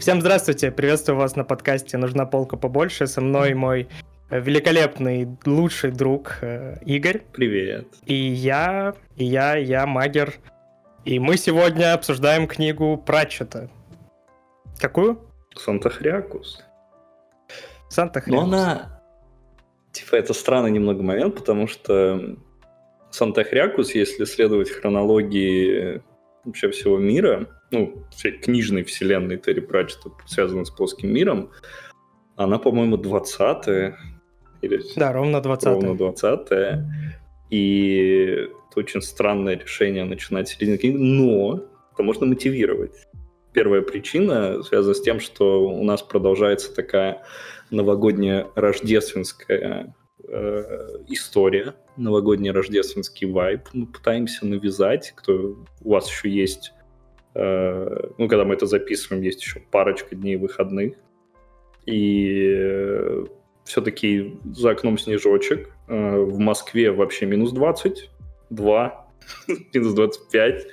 Всем здравствуйте, приветствую вас на подкасте «Нужна полка побольше». Со мной мой великолепный, лучший друг э, Игорь. Привет. И я, и я, я Магер. И мы сегодня обсуждаем книгу Пратчета. Какую? Санта-Хрякус. Санта-Хрякус. Но она... Типа, это странный немного момент, потому что Санта-Хрякус, если следовать хронологии вообще всего мира, ну, всей книжной вселенной Терри Пратчета, связанной с плоским миром, она, по-моему, 20 или... Да, ровно 20 Ровно 20 И это очень странное решение начинать с середины книги, но это можно мотивировать. Первая причина связана с тем, что у нас продолжается такая новогодняя рождественская э, история, новогодний рождественский вайб. Мы пытаемся навязать, кто у вас еще есть ну, когда мы это записываем, есть еще парочка дней выходных. И э, все-таки за окном снежочек. Э, в Москве вообще минус 20, 2, минус 25,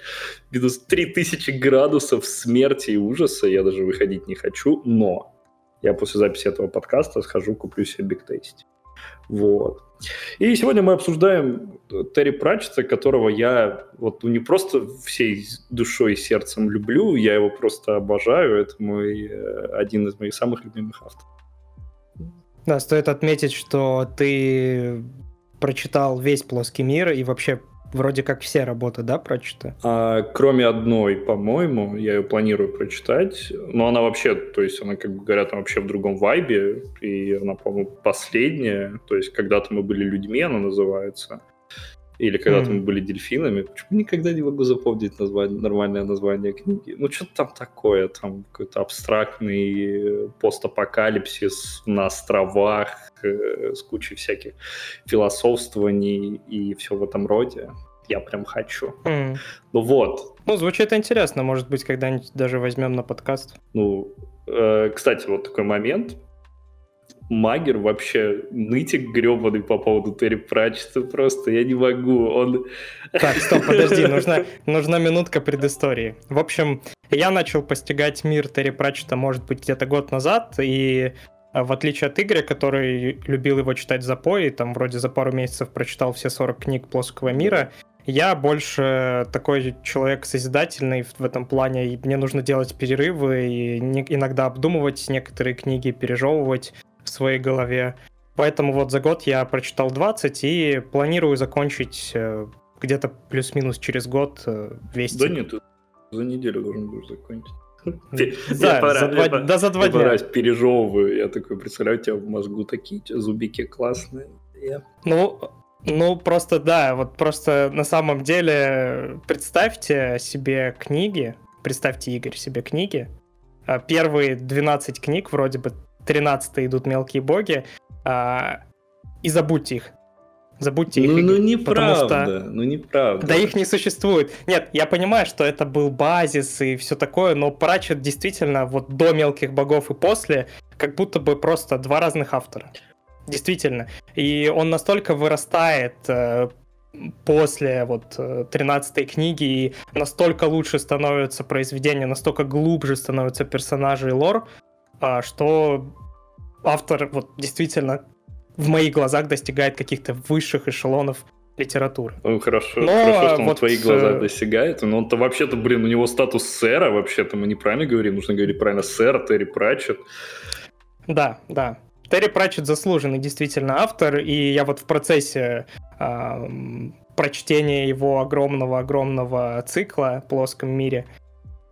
минус 3000 градусов смерти и ужаса. Я даже выходить не хочу, но я после записи этого подкаста схожу, куплю себе Tasty. Вот. И сегодня мы обсуждаем Терри Пратчета, которого я вот не просто всей душой и сердцем люблю, я его просто обожаю. Это мой э, один из моих самых любимых авторов. Да, стоит отметить, что ты прочитал весь плоский мир и вообще вроде как все работы, да, прочита? А, кроме одной, по-моему, я ее планирую прочитать, но она вообще, то есть она, как говорят, она вообще в другом вайбе, и она, по-моему, последняя, то есть когда-то мы были людьми, она называется, или когда-то mm. мы были дельфинами. Почему никогда не могу запомнить название, нормальное название книги? Ну, что-то там такое, там какой-то абстрактный постапокалипсис на островах э, с кучей всяких философствований и все в этом роде. Я прям хочу. Mm. Ну вот. Ну, звучит интересно. Может быть, когда-нибудь даже возьмем на подкаст. Ну, э, кстати, вот такой момент Магер вообще нытик гребаный по поводу Терри Пратчета просто, я не могу, он... Так, стоп, подожди, нужна, нужна минутка предыстории. В общем, я начал постигать мир Терри Пратчета, может быть, где-то год назад, и а, в отличие от Игоря, который любил его читать за запой, там вроде за пару месяцев прочитал все 40 книг плоского мира, я больше такой человек созидательный в этом плане, и мне нужно делать перерывы и иногда обдумывать некоторые книги, пережевывать, в своей голове. Поэтому вот за год я прочитал 20 и планирую закончить э, где-то плюс-минус через год э, весь Да нет, за неделю должен будешь закончить. Да, за два, да, за два дня. пережевываю, я такой, представляю, у тебя в мозгу такие зубики классные. Ну, ну, просто да, вот просто на самом деле представьте себе книги, представьте, Игорь, себе книги. А первые 12 книг вроде бы 13 идут мелкие боги, а, и забудьте их. Забудьте их. Ну, ну неправда, что... ну неправда. Да их не существует. Нет, я понимаю, что это был базис и все такое, но Прачет действительно вот до мелких богов и после, как будто бы просто два разных автора. Действительно. И он настолько вырастает э, после вот 13 э, книги, и настолько лучше становится произведение, настолько глубже становятся персонажи и лор, а, что автор вот действительно в моих глазах достигает каких-то высших эшелонов литературы. Ну, хорошо, но хорошо, что он вот в твоих глазах э, достигает. Но он-то вообще-то, блин, у него статус сэра, вообще-то мы неправильно говорим, нужно говорить правильно сэр, Терри Пратчет. Да, да. Терри Пратчет заслуженный действительно автор, и я вот в процессе э, прочтения его огромного-огромного цикла в плоском мире,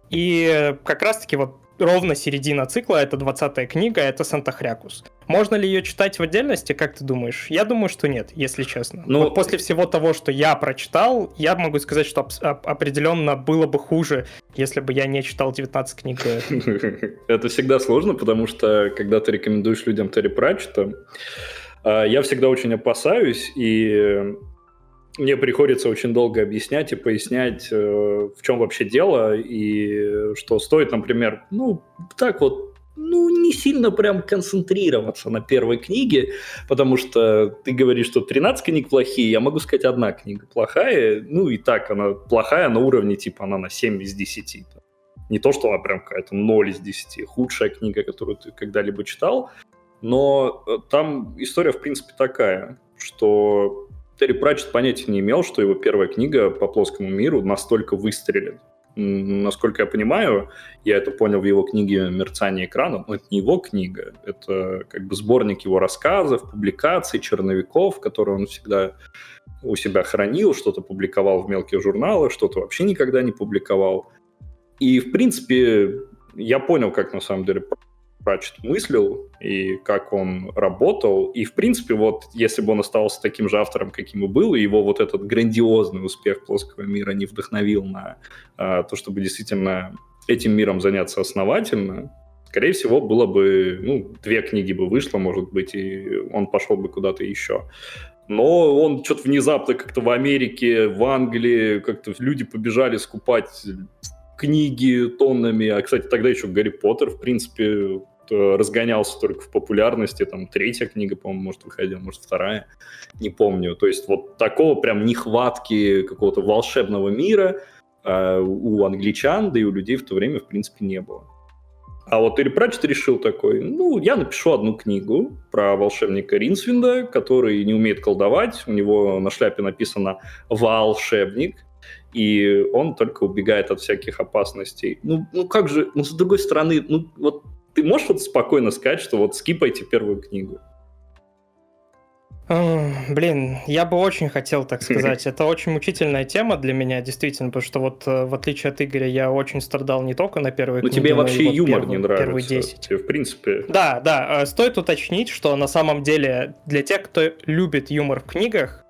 и как раз-таки вот ровно середина цикла, это 20 книга, это Санта-Хрякус. Можно ли ее читать в отдельности, как ты думаешь? Я думаю, что нет, если честно. Ну, вот после всего того, что я прочитал, я могу сказать, что определенно было бы хуже, если бы я не читал 19 книг Это всегда сложно, потому что, когда ты рекомендуешь людям Терри Пратчета, а, я всегда очень опасаюсь, и мне приходится очень долго объяснять и пояснять, э, в чем вообще дело, и что стоит, например, ну, так вот, ну, не сильно прям концентрироваться на первой книге, потому что ты говоришь, что 13 книг плохие, я могу сказать, одна книга плохая, ну и так она плохая на уровне, типа, она на 7 из 10. Не то, что она прям какая-то 0 из 10, худшая книга, которую ты когда-либо читал, но э, там история, в принципе, такая, что Терри Пратчетт понятия не имел, что его первая книга по плоскому миру настолько выстрелит. Насколько я понимаю, я это понял в его книге «Мерцание экрана», но это не его книга, это как бы сборник его рассказов, публикаций, черновиков, которые он всегда у себя хранил, что-то публиковал в мелких журналах, что-то вообще никогда не публиковал. И, в принципе, я понял, как на самом деле Пратчет мыслил и как он работал. И, в принципе, вот если бы он оставался таким же автором, каким и был, и его вот этот грандиозный успех плоского мира не вдохновил на а, то, чтобы действительно этим миром заняться основательно, скорее всего, было бы, ну, две книги бы вышло, может быть, и он пошел бы куда-то еще. Но он что-то внезапно как-то в Америке, в Англии, как-то люди побежали скупать книги тоннами. А, кстати, тогда еще Гарри Поттер, в принципе, разгонялся только в популярности, там третья книга, по-моему, может, выходила, может, вторая, не помню. То есть вот такого прям нехватки какого-то волшебного мира э, у англичан, да и у людей в то время, в принципе, не было. А вот Терри Пратчетт решил такой, ну, я напишу одну книгу про волшебника Ринсвинда, который не умеет колдовать, у него на шляпе написано «волшебник», и он только убегает от всяких опасностей. Ну, ну как же, ну, с другой стороны, ну, вот ты можешь вот спокойно сказать, что вот скипайте первую книгу? Блин, я бы очень хотел так сказать. Это очень мучительная тема для меня, действительно, потому что вот э, в отличие от Игоря, я очень страдал не только на первой книге, тебе вообще но и вот юмор первый, не нравится. Первые 10. Тебе, в принципе... Да, да. Э, стоит уточнить, что на самом деле для тех, кто любит юмор в книгах,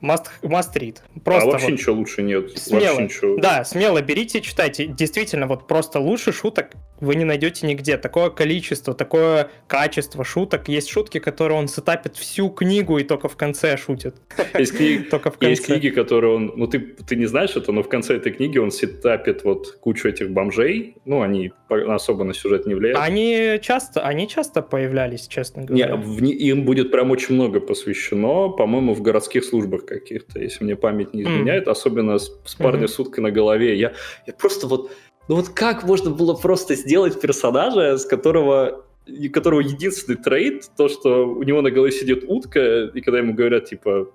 Read. Просто а вообще вот ничего лучше нет. Смело. Ничего. Да, смело берите, читайте. Действительно, вот просто лучше шуток вы не найдете нигде. Такое количество, такое качество шуток. Есть шутки, которые он сетапит всю книгу и только в конце шутит. Есть, книг, только в конце. есть книги, которые он... Ну, ты, ты не знаешь это, но в конце этой книги он сетапит вот кучу этих бомжей. Ну, они особо на сюжет не влияют. Они часто, они часто появлялись, честно говоря. Не, в, им будет прям очень много посвящено, по-моему, в городских службах каких-то, если мне память не изменяет. Mm. Особенно с, с парня mm-hmm. с уткой на голове. Я, я просто вот ну вот как можно было просто сделать персонажа, с которого у которого единственный трейд, то, что у него на голове сидит утка, и когда ему говорят, типа,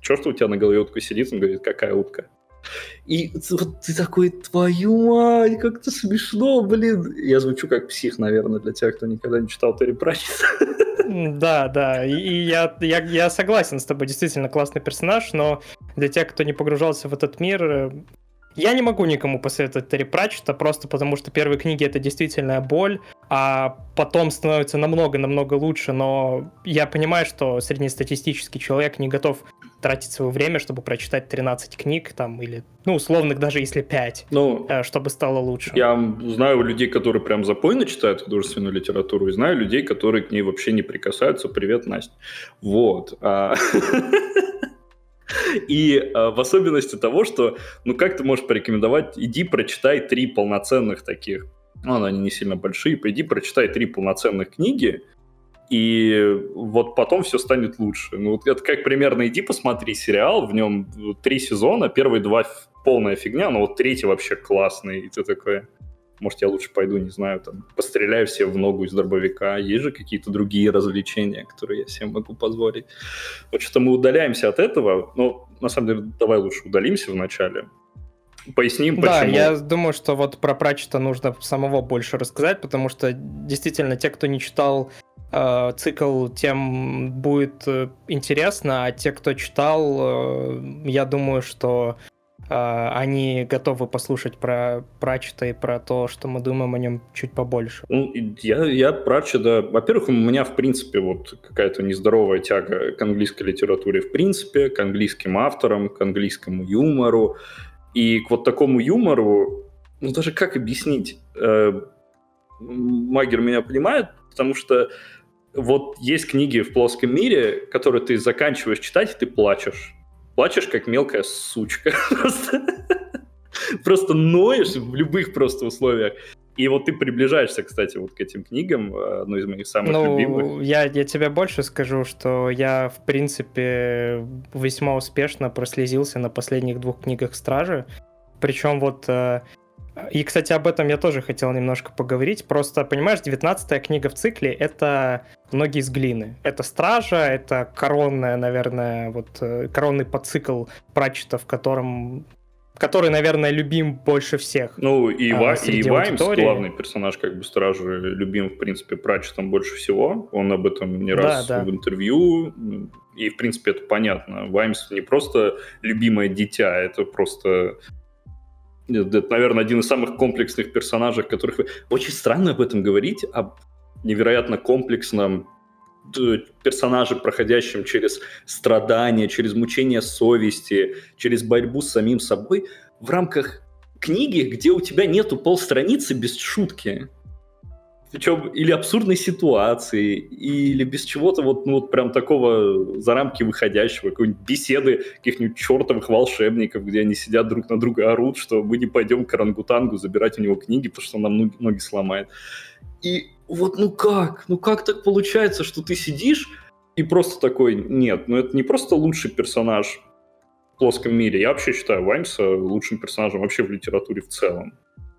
черт, у тебя на голове утка сидит, он говорит, какая утка? И вот ты такой, твою мать, как-то смешно, блин. Я звучу как псих, наверное, для тех, кто никогда не читал Терри Пратчетт. Да, да, и, и я, я, я согласен с тобой, действительно классный персонаж, но для тех, кто не погружался в этот мир, я не могу никому посоветовать Терри Пратчета, просто потому что первые книги это действительно боль, а потом становится намного-намного лучше, но я понимаю, что среднестатистический человек не готов тратить свое время, чтобы прочитать 13 книг, там, или, ну, условных даже если 5, ну, э, чтобы стало лучше. Я знаю людей, которые прям запойно читают художественную литературу, и знаю людей, которые к ней вообще не прикасаются. Привет, Настя. Вот. А, И э, в особенности того, что, ну, как ты можешь порекомендовать, иди прочитай три полноценных таких, ну, они не сильно большие, пойди прочитай три полноценных книги, и вот потом все станет лучше. Ну, вот это как примерно иди посмотри сериал, в нем три сезона, первые два полная фигня, но вот третий вообще классный, и ты такой, может, я лучше пойду, не знаю, там, постреляю все в ногу из дробовика. Есть же какие-то другие развлечения, которые я себе могу позволить. Вот что мы удаляемся от этого, но на самом деле давай лучше удалимся вначале, Поясним, почему. Да, я думаю, что вот про Пратчета нужно самого больше рассказать, потому что действительно те, кто не читал цикл, тем будет э, интересно, а те, кто читал, э, я думаю, что они готовы послушать про Пратчета и про то, что мы думаем о нем чуть побольше. Ну, я, я Пратчета... Во-первых, у меня, в принципе, вот какая-то нездоровая тяга к английской литературе в принципе, к английским авторам, к английскому юмору. И к вот такому юмору, ну, даже как объяснить? Э, Магер меня понимает, потому что вот есть книги в плоском мире, которые ты заканчиваешь читать, и ты плачешь плачешь как мелкая сучка. Просто, просто ноешь в любых просто условиях. И вот ты приближаешься, кстати, вот к этим книгам, э, одной из моих самых ну, любимых. Я, я тебе больше скажу, что я, в принципе, весьма успешно прослезился на последних двух книгах «Стражи». Причем вот э, И, кстати, об этом я тоже хотел немножко поговорить. Просто, понимаешь, 19-я книга в цикле — это многие из глины. Это Стража, это коронная, наверное, вот э, коронный подцикл Пратчета, в котором который, наверное, любим больше всех. Ну, и, а, Ва- и Ваймс, главный персонаж, как бы Стражи, любим, в принципе, Пратчетом больше всего. Он об этом не раз да, да. в интервью. И, в принципе, это понятно. Ваймс не просто любимое дитя, это просто это, наверное, один из самых комплексных персонажей, которых вы... Очень странно об этом говорить, об невероятно комплексном персонаже, проходящем через страдания, через мучение совести, через борьбу с самим собой в рамках книги, где у тебя нету полстраницы без шутки. Причем или абсурдной ситуации, или без чего-то вот, ну, вот прям такого за рамки выходящего, какой-нибудь беседы каких-нибудь чертовых волшебников, где они сидят друг на друга, орут, что мы не пойдем к орангутангу забирать у него книги, потому что нам ноги, ноги сломает. И вот ну как? Ну как так получается, что ты сидишь и просто такой, нет, ну это не просто лучший персонаж в плоском мире. Я вообще считаю Ваймса лучшим персонажем вообще в литературе в целом.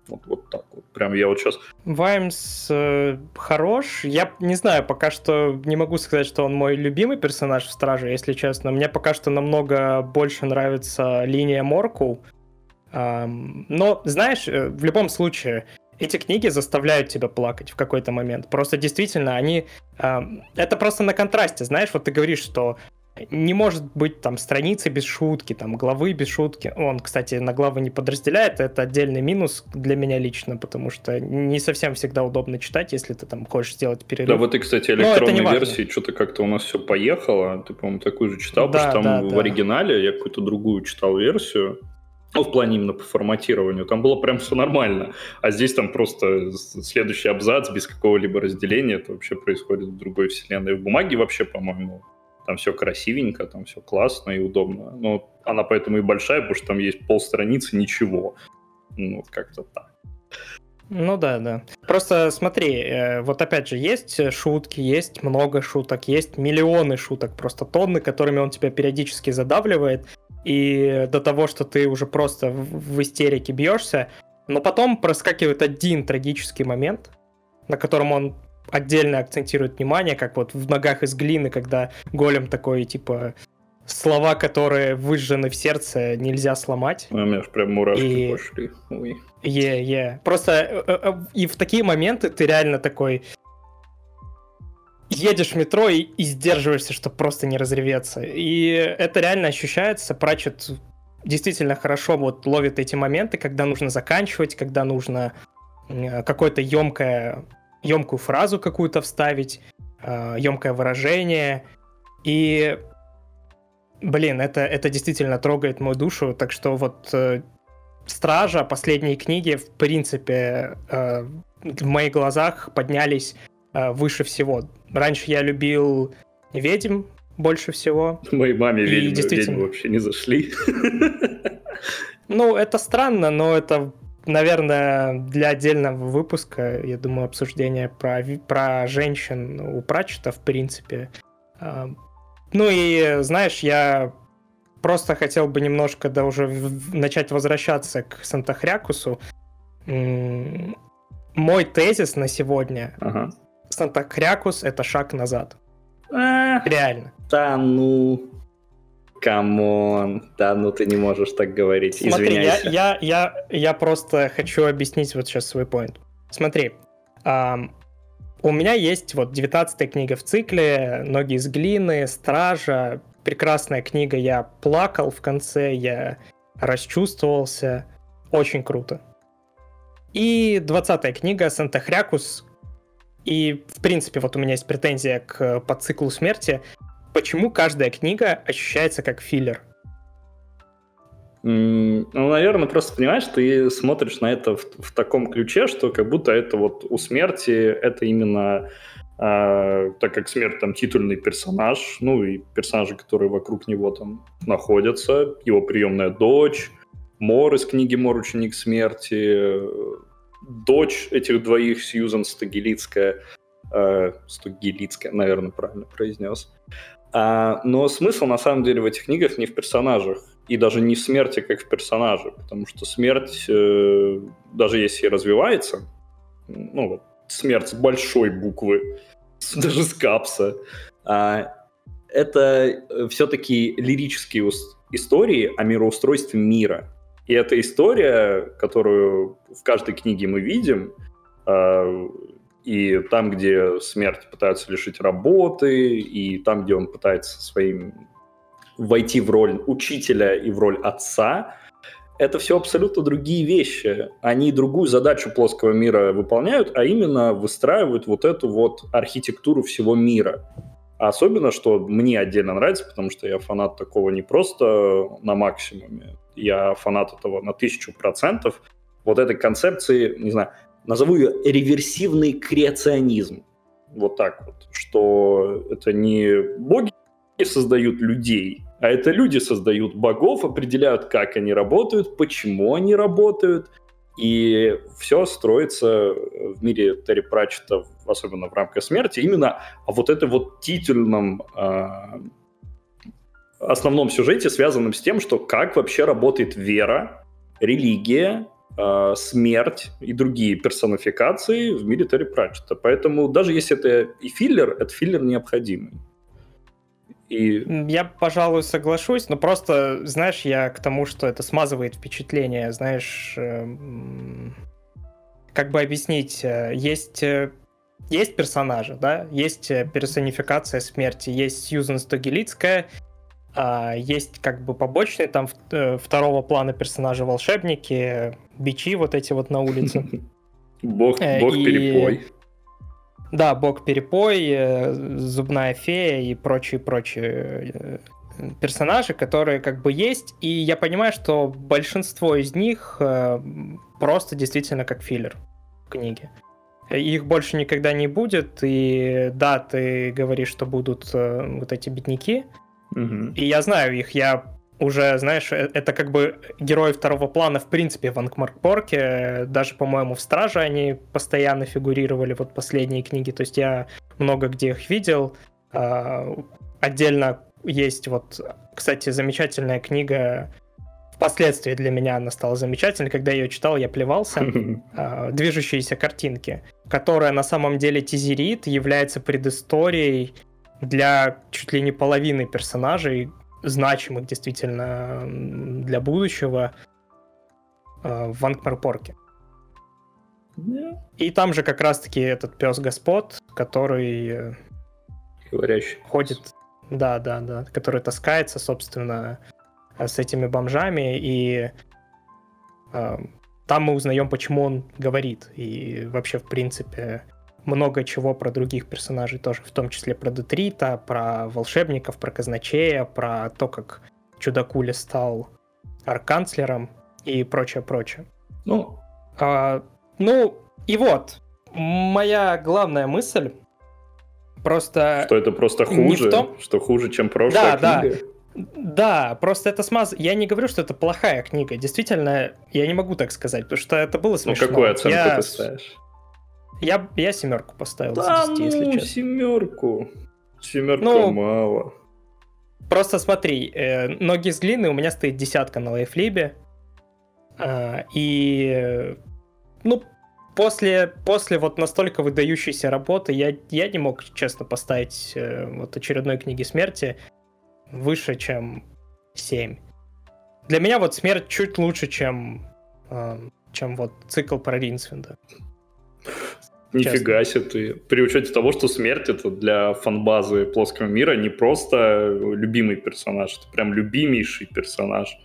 Вот, вот так вот. Прям я вот сейчас... Ваймс э, хорош. Я не знаю, пока что не могу сказать, что он мой любимый персонаж в Страже, если честно. Мне пока что намного больше нравится линия Морку. Эм, но, знаешь, э, в любом случае, эти книги заставляют тебя плакать в какой-то момент. Просто действительно, они... Э, это просто на контрасте, знаешь, вот ты говоришь, что не может быть там страницы без шутки, там главы без шутки. Он, кстати, на главы не подразделяет, это отдельный минус для меня лично, потому что не совсем всегда удобно читать, если ты там хочешь сделать перерыв. Да, вот и, кстати, электронной версии что-то как-то у нас все поехало. Ты, по-моему, такую же читал, да, потому что там да, в да. оригинале я какую-то другую читал версию. Ну, в плане именно по форматированию. Там было прям все нормально. А здесь там просто следующий абзац без какого-либо разделения. Это вообще происходит в другой вселенной. В бумаге вообще, по-моему, там все красивенько, там все классно и удобно. Но она поэтому и большая, потому что там есть полстраницы, ничего. Ну, вот как-то так. Ну да, да. Просто смотри, э, вот опять же, есть шутки, есть много шуток, есть миллионы шуток, просто тонны, которыми он тебя периодически задавливает, и до того, что ты уже просто в истерике бьешься, но потом проскакивает один трагический момент, на котором он отдельно акцентирует внимание, как вот в ногах из глины, когда голем такой, типа, слова, которые выжжены в сердце, нельзя сломать. У меня же прям мурашки и... пошли. Ой. Е, yeah, yeah. Просто э, э, э, и в такие моменты ты реально такой едешь в метро и, и сдерживаешься, чтобы просто не разреветься. И это реально ощущается. Прачет действительно хорошо вот ловит эти моменты, когда нужно заканчивать, когда нужно какое-то емкое, емкую фразу какую-то вставить, емкое выражение. И, блин, это, это действительно трогает мою душу. Так что вот э, Стража, последние книги, в принципе, э, в моих глазах поднялись э, выше всего. Раньше я любил ведьм больше всего. Моей маме ведьмы, действительно... ведьмы вообще не зашли. Ну, это странно, но это, наверное, для отдельного выпуска, я думаю, обсуждение про, про женщин у Пратчета, в принципе. А, ну и, знаешь, я просто хотел бы немножко, да, уже начать возвращаться к Санта-Хрякусу. Мой тезис на сегодня ага. Санта-Крякус — это шаг назад. Реально. Да ну... Come on, да, ну ты не можешь так говорить, Смотри, извиняйся. Я, я, я, я просто хочу объяснить вот сейчас свой point. Смотри, эм, у меня есть вот 19 книга в цикле, «Ноги из глины», «Стража», прекрасная книга, я плакал в конце, я расчувствовался, очень круто. И 20 книга «Санта-Хрякус», и, в принципе, вот у меня есть претензия к подциклу смерти. Почему каждая книга ощущается как филлер? Ну, наверное, просто понимаешь, ты смотришь на это в, в таком ключе, что как будто это вот у смерти это именно э, так как смерть там титульный персонаж, ну и персонажи, которые вокруг него там находятся, его приемная дочь, Мор из книги Мор ученик смерти, дочь этих двоих, Сьюзан Стагилицкая, э, Стагилицкая, наверное, правильно произнес. А, но смысл, на самом деле, в этих книгах не в персонажах. и даже не в смерти, как в персонаже, потому что смерть, э, даже если развивается, ну вот, смерть с большой буквы, даже с капса, э, это все-таки лирические истории о мироустройстве мира. И эта история, которую в каждой книге мы видим, э, и там, где смерть пытается лишить работы, и там, где он пытается своим войти в роль учителя и в роль отца, это все абсолютно другие вещи. Они другую задачу плоского мира выполняют, а именно выстраивают вот эту вот архитектуру всего мира. Особенно, что мне отдельно нравится, потому что я фанат такого не просто на максимуме, я фанат этого на тысячу процентов. Вот этой концепции, не знаю, назову ее реверсивный креационизм. Вот так вот, что это не боги создают людей, а это люди создают богов, определяют, как они работают, почему они работают, и все строится в мире Терри Пратчета, особенно в рамках смерти, именно о вот этой вот титульном э, основном сюжете, связанном с тем, что как вообще работает вера, религия, э, смерть и другие персонификации в мире Терри Пратчета. Поэтому даже если это и филлер, это филлер необходимый. И... Я, пожалуй, соглашусь, но просто, знаешь, я к тому, что это смазывает впечатление, знаешь, эм, как бы объяснить, э, есть, э, есть персонажи, да, есть персонификация смерти, есть Сьюзен Стогелицкая, а есть как бы побочные там второго плана персонажи волшебники, бичи вот эти вот на улице. Бог, бог перепой. Да, бог перепой, э, зубная фея и прочие-прочие э, персонажи, которые как бы есть, и я понимаю, что большинство из них э, просто действительно как филлер в книге. Их больше никогда не будет, и да, ты говоришь, что будут вот эти бедняки, угу. и я знаю их, я уже, знаешь, э, это как бы герои второго плана в принципе в Анкмаркпорке. Даже, по-моему, в Страже они постоянно фигурировали, вот последние книги. То есть я много где их видел. А, отдельно есть вот, кстати, замечательная книга Впоследствии для меня она стала замечательной. Когда я ее читал, я плевался. А, Движущиеся картинки, которая на самом деле тизерит, является предысторией для чуть ли не половины персонажей, значимых действительно для будущего э, в Анкмарпорке. Yeah. И там же как раз-таки этот пес Господ, который э, Говорящий. ходит, да, да, да, который таскается, собственно, с этими бомжами, и э, там мы узнаем, почему он говорит, и вообще, в принципе, много чего про других персонажей тоже, в том числе про Детрита, про волшебников, про казначея, про то, как Чудакули стал арканцлером и прочее, прочее. Ну, а, ну и вот, моя главная мысль просто... Что это просто хуже? Том... Что хуже, чем прошлая да, книга? Да. Да, просто это смаз... Я не говорю, что это плохая книга. Действительно, я не могу так сказать, потому что это было ну, смешно. Ну, какую оценку я... ты ставишь? Я, я семерку поставил да, 10, если ну, честно. семерку. Семерка ну, мало. Просто смотри, э, ноги с глины, у меня стоит десятка на лайфлибе. Э, и, ну, после, после вот настолько выдающейся работы я, я не мог, честно, поставить э, вот очередной книги смерти выше, чем 7. Для меня вот смерть чуть лучше, чем, э, чем вот цикл про Ринсвинда. Нифига себе ты. При учете того, что смерть это для фанбазы плоского мира не просто любимый персонаж, это прям любимейший персонаж.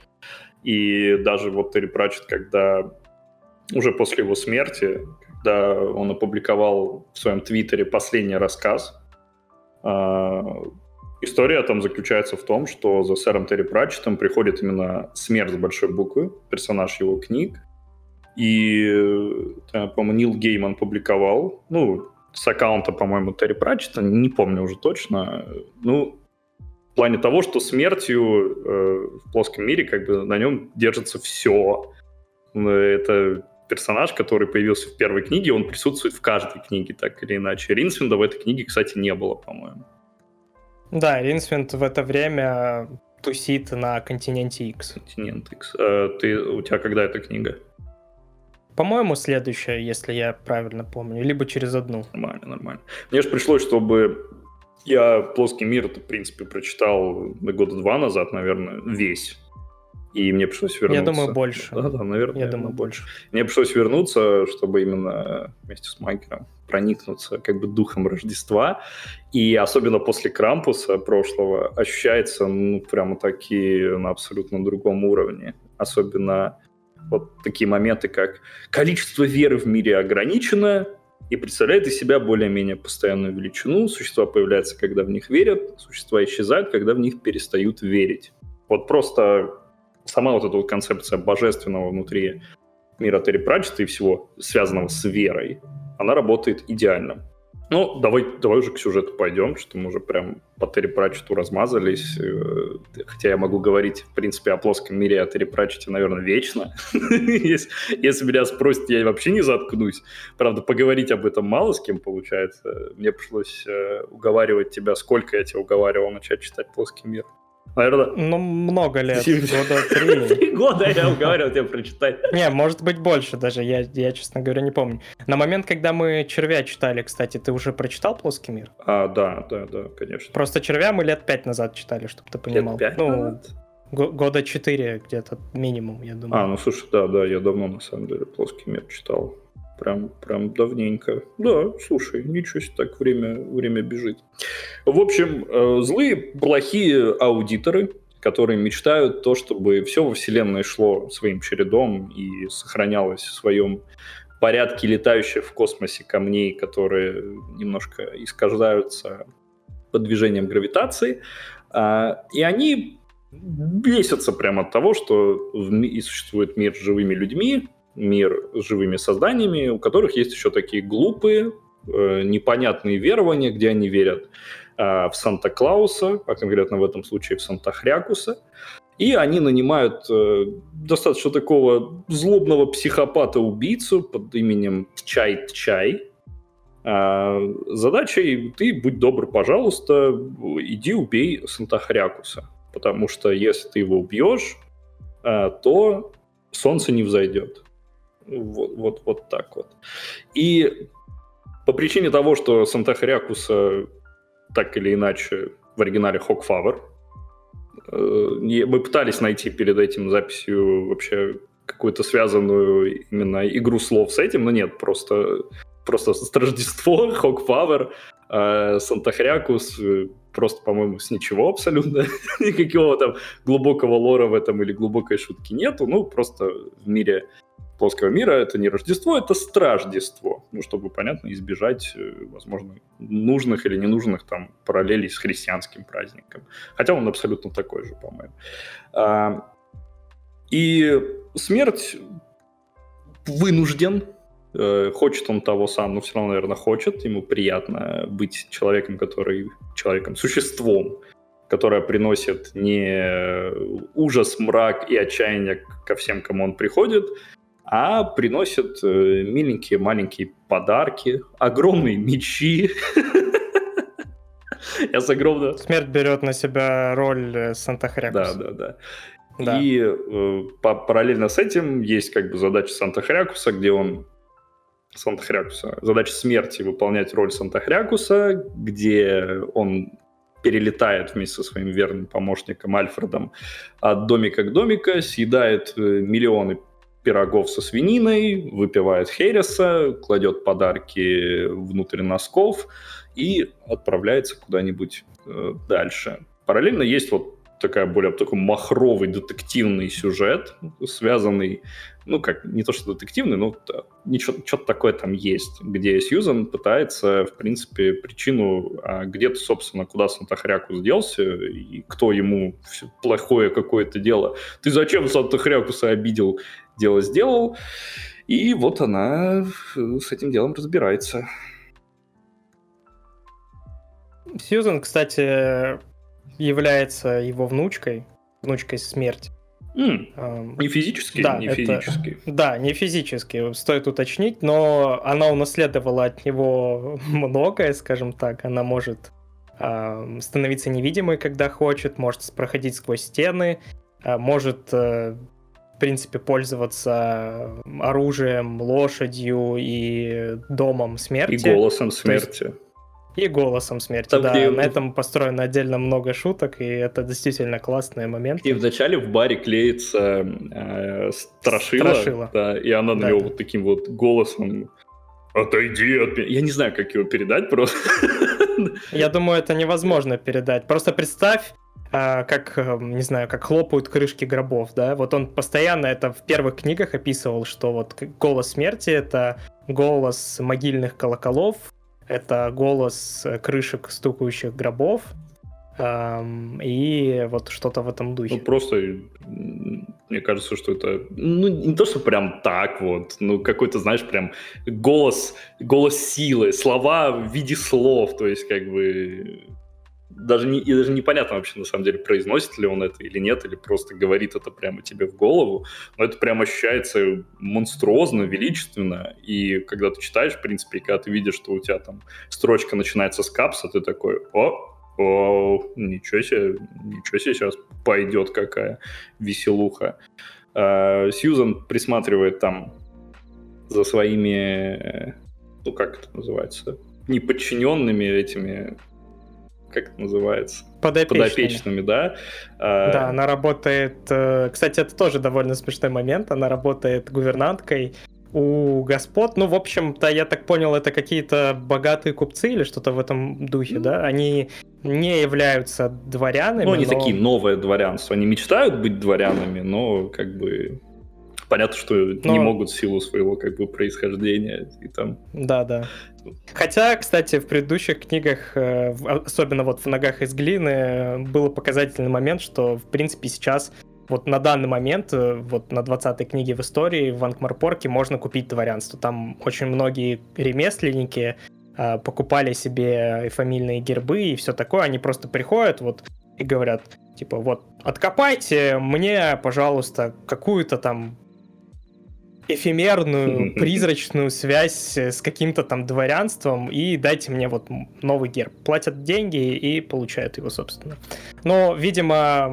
И даже вот Терри Пратчет, когда уже после его смерти, когда он опубликовал в своем твиттере последний рассказ, э, история там заключается в том, что за сэром Терри Пратчетом приходит именно смерть с большой буквы, персонаж его книг, и, э, по-моему, Нил Гейман публиковал, ну, с аккаунта, по-моему, Терри Пратчета, не помню уже точно, ну, в плане того, что смертью э, в плоском мире как бы на нем держится все. Это персонаж, который появился в первой книге, он присутствует в каждой книге, так или иначе. Ринсвинда в этой книге, кстати, не было, по-моему. Да, Ринсвинд в это время тусит на континенте X. Континент X. А ты, у тебя когда эта книга? По-моему, следующая, если я правильно помню, либо через одну. Нормально, нормально. Мне же пришлось, чтобы я «Плоский мир», в принципе, прочитал года два назад, наверное, весь. И мне пришлось вернуться. Я думаю, больше. Да, да, наверное. Я думаю, больше. Мне пришлось вернуться, чтобы именно вместе с Майкером проникнуться как бы духом Рождества. И особенно после Крампуса прошлого ощущается, ну, прямо такие на абсолютно другом уровне. Особенно вот такие моменты, как количество веры в мире ограничено, и представляет из себя более-менее постоянную величину. Существа появляются, когда в них верят, существа исчезают, когда в них перестают верить. Вот просто сама вот эта вот концепция божественного внутри мира Терри Пратчета и всего связанного с верой, она работает идеально. Ну, давай, давай уже к сюжету пойдем, что мы уже прям по Терри Пратчету размазались. Э, хотя я могу говорить, в принципе, о плоском мире, о Терри Пратчете, наверное, вечно. если, меня спросят, я вообще не заткнусь. Правда, поговорить об этом мало с кем получается. Мне пришлось э, уговаривать тебя, сколько я тебя уговаривал начать читать плоский мир. Наверное... Ну, много лет. Года три. Три года я уговаривал тебя прочитать. Не, может быть больше даже, я, я, честно говоря, не помню. На момент, когда мы «Червя» читали, кстати, ты уже прочитал «Плоский мир»? А, да, да, да, конечно. Просто «Червя» мы лет пять назад читали, чтобы ты понимал. Лет пять ну, назад? года четыре где-то минимум, я думаю. А, ну слушай, да, да, я давно на самом деле «Плоский мир» читал. Прям, прям давненько. Да, слушай, ничего себе, так время, время бежит. В общем, э, злые, плохие аудиторы, которые мечтают то, чтобы все во Вселенной шло своим чередом и сохранялось в своем порядке летающих в космосе камней, которые немножко искажаются под движением гравитации. А, и они бесятся прямо от того, что в, существует мир с живыми людьми, мир с живыми созданиями, у которых есть еще такие глупые, э, непонятные верования, где они верят э, в Санта-Клауса, а конкретно в этом случае в Санта-Хрякуса. И они нанимают э, достаточно такого злобного психопата-убийцу под именем Чай-Чай. Э, задачей ты, будь добр, пожалуйста, иди убей Санта-Хрякуса. Потому что если ты его убьешь, э, то солнце не взойдет. Вот, вот, вот так вот. И по причине того, что Санта-Хрякуса так или иначе в оригинале Хокфавер, э, мы пытались найти перед этим записью вообще какую-то связанную именно игру слов с этим, но нет, просто, просто Рождество, Хокфавер, э, Санта-Хрякус, э, просто, по-моему, с ничего абсолютно. Никакого там глубокого лора в этом или глубокой шутки нету. Ну, просто в мире плоского мира это не Рождество, это Страждество. Ну, чтобы, понятно, избежать, э, возможно, нужных или ненужных там параллелей с христианским праздником. Хотя он абсолютно такой же, по-моему. А, и смерть вынужден, э, хочет он того сам, но все равно, наверное, хочет. Ему приятно быть человеком, который... Человеком, существом, которое приносит не ужас, мрак и отчаяние ко всем, кому он приходит, а приносят э, миленькие маленькие подарки, огромные мечи. Я с огромным... Смерть берет на себя роль э, Санта-Хрякуса. Да, да, да. Да. И э, по параллельно с этим есть как бы задача Санта-Хрякуса, где он Санта-Хрякуса. Задача смерти выполнять роль Санта-Хрякуса, где он перелетает вместе со своим верным помощником Альфредом от домика к домика, съедает э, миллионы пирогов со свининой, выпивает хереса, кладет подарки внутрь носков и отправляется куда-нибудь э, дальше. Параллельно есть вот такая более такой махровый детективный сюжет, связанный, ну, как, не то что детективный, но что-то такое там есть, где Сьюзан пытается, в принципе, причину, а где-то, собственно, куда Санта-Хряку сделался, и кто ему плохое какое-то дело. Ты зачем Санта-Хрякуса обидел? Дело сделал. И вот она с этим делом разбирается. Сьюзан, кстати, является его внучкой, внучкой смерти. Mm. Не физически? Да, не это, физически. Да, не физически, стоит уточнить, но она унаследовала от него многое, скажем так. Она может э, становиться невидимой, когда хочет, может проходить сквозь стены, э, может, э, в принципе, пользоваться оружием, лошадью и домом смерти. И голосом смерти. Есть, и голосом смерти, Там, да. Где... На этом построено отдельно много шуток, и это действительно классный момент. И вначале в баре клеится э, страшила, страшила. Да, и она на да, него да. вот таким вот голосом Отойди от меня. Я не знаю, как его передать просто. Я думаю, это невозможно передать. Просто представь, как, э, не знаю, как хлопают крышки гробов, да, вот он постоянно это в первых книгах описывал, что вот голос смерти — это голос могильных колоколов, это голос э, крышек стукающих гробов, и вот что-то в этом духе. Ну, просто, мне кажется, что это, ну, не то, что прям так вот, ну, какой-то, знаешь, прям голос, голос силы, слова в виде слов, то есть, как бы, даже, не, и даже непонятно вообще, на самом деле, произносит ли он это или нет, или просто говорит это прямо тебе в голову, но это прям ощущается монструозно, величественно, и когда ты читаешь, в принципе, и когда ты видишь, что у тебя там строчка начинается с капса, ты такой, о, о, ничего себе, ничего себе сейчас пойдет какая веселуха. А, Сьюзан присматривает там за своими, ну как это называется, неподчиненными этими, как это называется? Подопечными. Подопечными, да. А, да, она работает... Э, кстати, это тоже довольно смешной момент. Она работает гувернанткой у господ, ну, в общем-то, я так понял, это какие-то богатые купцы или что-то в этом духе, да? Они не являются дворянами. Ну, они но... такие новое дворянство. Они мечтают быть дворянами, но как бы понятно, что но... не могут в силу своего как бы происхождения и там. Да, да. Хотя, кстати, в предыдущих книгах, э, особенно вот в «Ногах из глины», был показательный момент, что, в принципе, сейчас вот на данный момент, э, вот на 20-й книге в истории в Ангмарпорке можно купить дворянство. Там очень многие ремесленники э, покупали себе и фамильные гербы и все такое. Они просто приходят вот и говорят, типа, вот, откопайте мне, пожалуйста, какую-то там эфемерную, призрачную связь с каким-то там дворянством и дайте мне вот новый герб. Платят деньги и получают его, собственно. Но, видимо,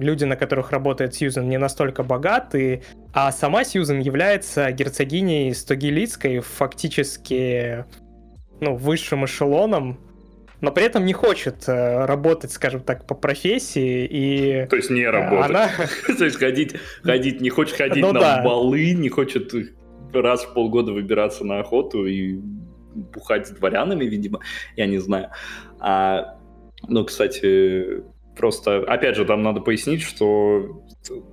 люди, на которых работает Сьюзен, не настолько богаты, а сама Сьюзен является герцогиней Стогилицкой, фактически ну, высшим эшелоном но при этом не хочет э, работать, скажем так, по профессии. И То есть не работать. Она... То есть ходить, ходить, не хочет ходить ну, на да. балы, не хочет раз в полгода выбираться на охоту и бухать с дворянами, видимо, я не знаю. А, ну, кстати, просто, опять же, там надо пояснить, что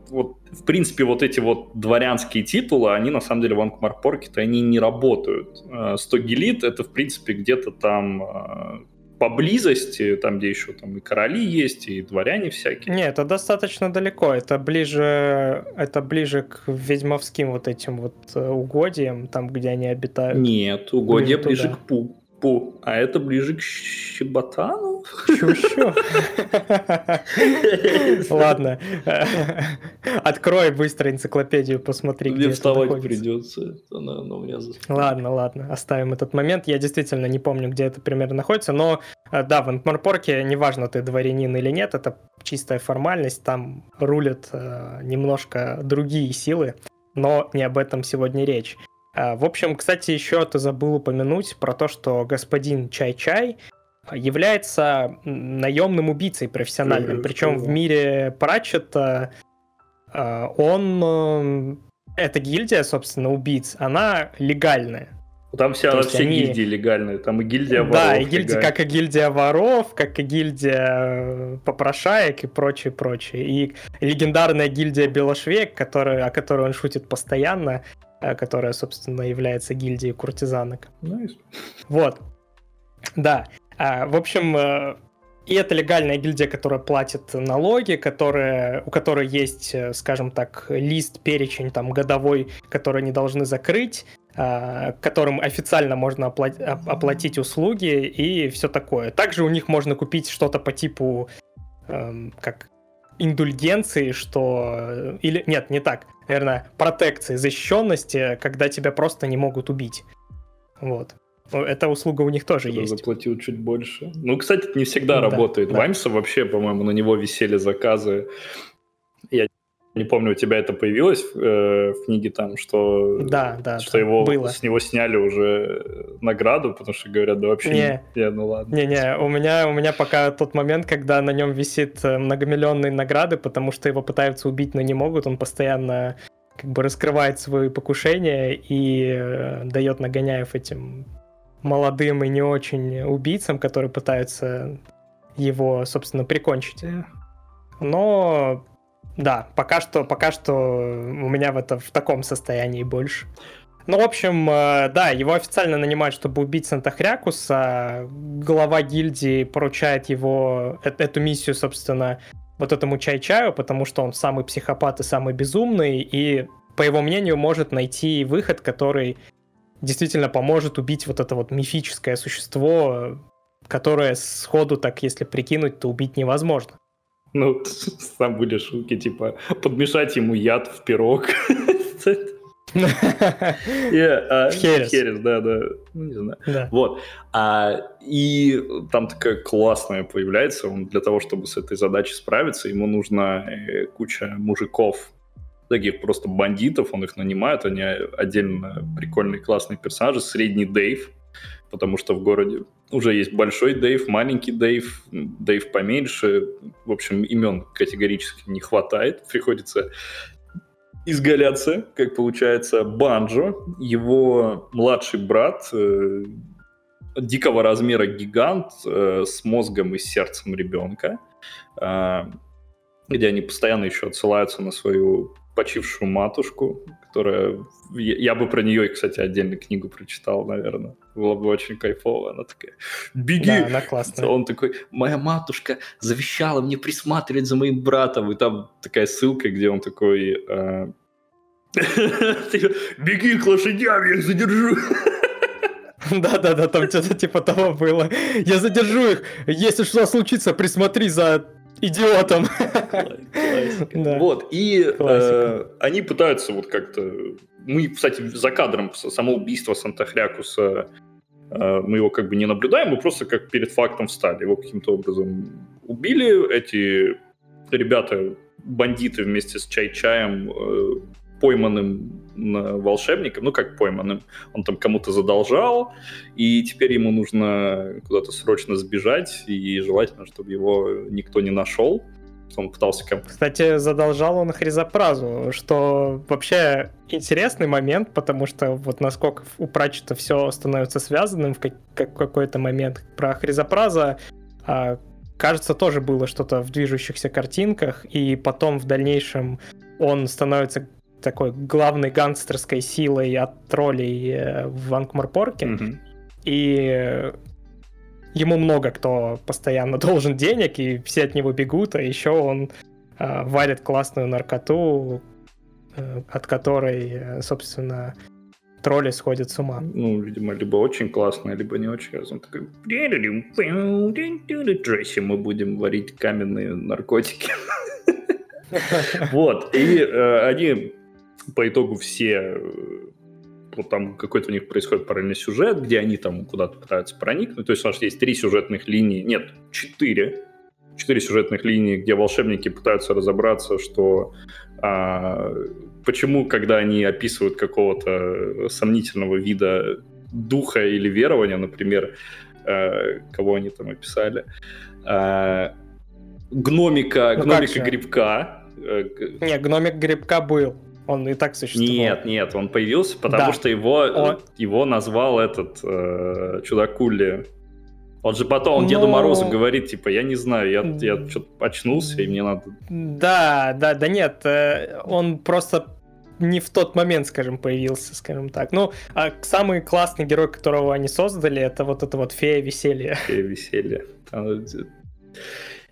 вот, в принципе, вот эти вот дворянские титулы, они на самом деле в Анкмарпорке-то они не работают. 100 э, гелит — это, в принципе, где-то там э, поблизости, там, где еще там и короли есть, и дворяне всякие. Нет, это достаточно далеко. Это ближе, это ближе к ведьмовским вот этим вот э, угодьям, там, где они обитают. Нет, угодья ближе, ближе к Пу. Пу. А это ближе к Щеботану? Чё-чё? Ладно. Открой быстро энциклопедию, посмотри, Мне вставать придется. Ладно, ладно, оставим этот момент. Я действительно не помню, где это примерно находится, но э, да, в Антмарпорке, неважно, ты дворянин или нет, это чистая формальность, там рулят э, немножко другие силы, но не об этом сегодня речь. Э, в общем, кстати, еще ты забыл упомянуть про то, что господин Чай-Чай является наемным убийцей профессиональным. Причем в мире Пратчета э, он... Э, эта гильдия, собственно, убийц, она легальная. Там вся, все они... гильдии легальные, там и гильдия воров. Да, и гильдия, как и гильдия воров, как и гильдия э, попрошаек и прочее, прочее. И легендарная гильдия Белошвек, которая, о которой он шутит постоянно, которая, собственно, является гильдией куртизанок. Nice. Вот. Да. А, в общем, э, и это легальная гильдия, которая платит налоги, которая, у которой есть, э, скажем так, лист, перечень там годовой, который они должны закрыть, а, которым официально можно оплатить услуги и все такое. Также у них можно купить что-то по типу эм, как индульгенции, что... Э, или нет, не так. Наверное, протекции, защищенности, когда тебя просто не могут убить. Вот. эта услуга у них тоже есть. Заплатил чуть больше. Ну, кстати, это не всегда да, работает. Да. Ваймса вообще, по-моему, на него висели заказы. Я не помню, у тебя это появилось э, в книге там, что, да, да, что да, его было. с него сняли уже награду, потому что говорят, да вообще не, не ну ладно. Не-не, у меня, у меня пока тот момент, когда на нем висит э, многомиллионные награды, потому что его пытаются убить, но не могут, он постоянно как бы раскрывает свои покушения и э, дает нагоняев этим молодым и не очень убийцам, которые пытаются его, собственно, прикончить. Но да, пока что, пока что у меня в, это, в таком состоянии больше. Ну, в общем, э, да, его официально нанимают, чтобы убить Санта-Хрякуса. Глава гильдии поручает его э эту миссию, собственно, вот этому Чай-Чаю, потому что он самый психопат и самый безумный, и, по его мнению, может найти выход, который действительно поможет убить вот это вот мифическое существо, которое сходу так, если прикинуть, то убить невозможно. Ну, сам были шутки, типа, подмешать ему яд в пирог. А, Херес. Херес, да, да. Ну, не знаю. Вот. А, и там такая классная появляется. Он для того, чтобы с этой задачей справиться, ему нужна э, куча мужиков, таких просто бандитов, он их нанимает, они отдельно прикольные, классные персонажи. Средний Дейв, потому что в городе уже есть большой Дейв, маленький Дейв, Дейв поменьше. В общем, имен категорически не хватает. Приходится изгаляться, как получается, Банджо, его младший брат, э, дикого размера гигант э, с мозгом и сердцем ребенка, э, где они постоянно еще отсылаются на свою почившую матушку, которая... Я бы про нее, кстати, отдельно книгу прочитал, наверное. Было бы очень кайфово. Она такая, беги! Да, она классная. Он такой, моя матушка завещала мне присматривать за моим братом. И там такая ссылка, где он такой... Э, беги к лошадям, я их задержу. Да-да-да, там что-то типа того было. Я задержу их. Если что случится, присмотри за идиотом. Да. Вот, и э, они пытаются вот как-то... Мы, кстати, за кадром самоубийства Санта-Хрякуса э, мы его как бы не наблюдаем, мы просто как перед фактом встали. Его каким-то образом убили. Эти ребята, бандиты вместе с Чай-Чаем э, пойманным волшебником, ну как пойманным, он там кому-то задолжал, и теперь ему нужно куда-то срочно сбежать, и желательно, чтобы его никто не нашел. Он пытался... Кстати, задолжал он Хризопразу, что вообще интересный момент, потому что вот насколько у Прачета все становится связанным в как- какой-то момент. Про Хризопраза а, кажется, тоже было что-то в движущихся картинках, и потом в дальнейшем он становится такой главной гангстерской силой от троллей э, в Анкморпорке. Mm-hmm. И ему много кто постоянно должен денег, и все от него бегут, а еще он э, варит классную наркоту, э, от которой, э, собственно, тролли сходят с ума. Ну, видимо, либо очень классная, либо не очень. Он такой... Дрессе мы будем варить каменные наркотики. Вот. И э, они по итогу все вот там какой-то у них происходит параллельный сюжет, где они там куда-то пытаются проникнуть. То есть у нас есть три сюжетных линии, нет, четыре. Четыре сюжетных линии, где волшебники пытаются разобраться, что а, почему, когда они описывают какого-то сомнительного вида духа или верования, например, а, кого они там описали, а, гномика, ну, гномика грибка. Э, Не, гномик грибка был. Он и так существовал. Нет, нет, он появился, потому да. что его, он... его назвал этот э, чудакули. Он же потом, он Но... Деду Морозу говорит, типа, я не знаю, я, я что-то очнулся, и мне надо... Да, да, да нет, э, он просто не в тот момент, скажем, появился, скажем так. Ну, а самый классный герой, которого они создали, это вот эта вот фея веселья. Фея веселья.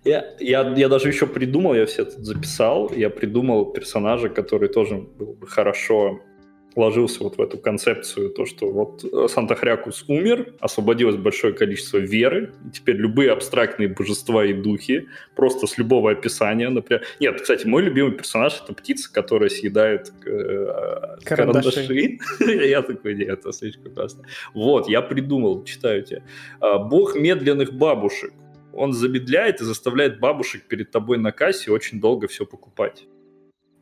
Я, я, я даже еще придумал, я все это записал, я придумал персонажа, который тоже был бы хорошо ложился вот в эту концепцию, то, что вот Санта-Хрякус умер, освободилось большое количество веры, и теперь любые абстрактные божества и духи, просто с любого описания, например... Нет, кстати, мой любимый персонаж — это птица, которая съедает э, карандаши. Я такой, нет, это слишком классно. Вот, я придумал, читаю тебе. А, Бог медленных бабушек. Он замедляет и заставляет бабушек перед тобой на кассе очень долго все покупать.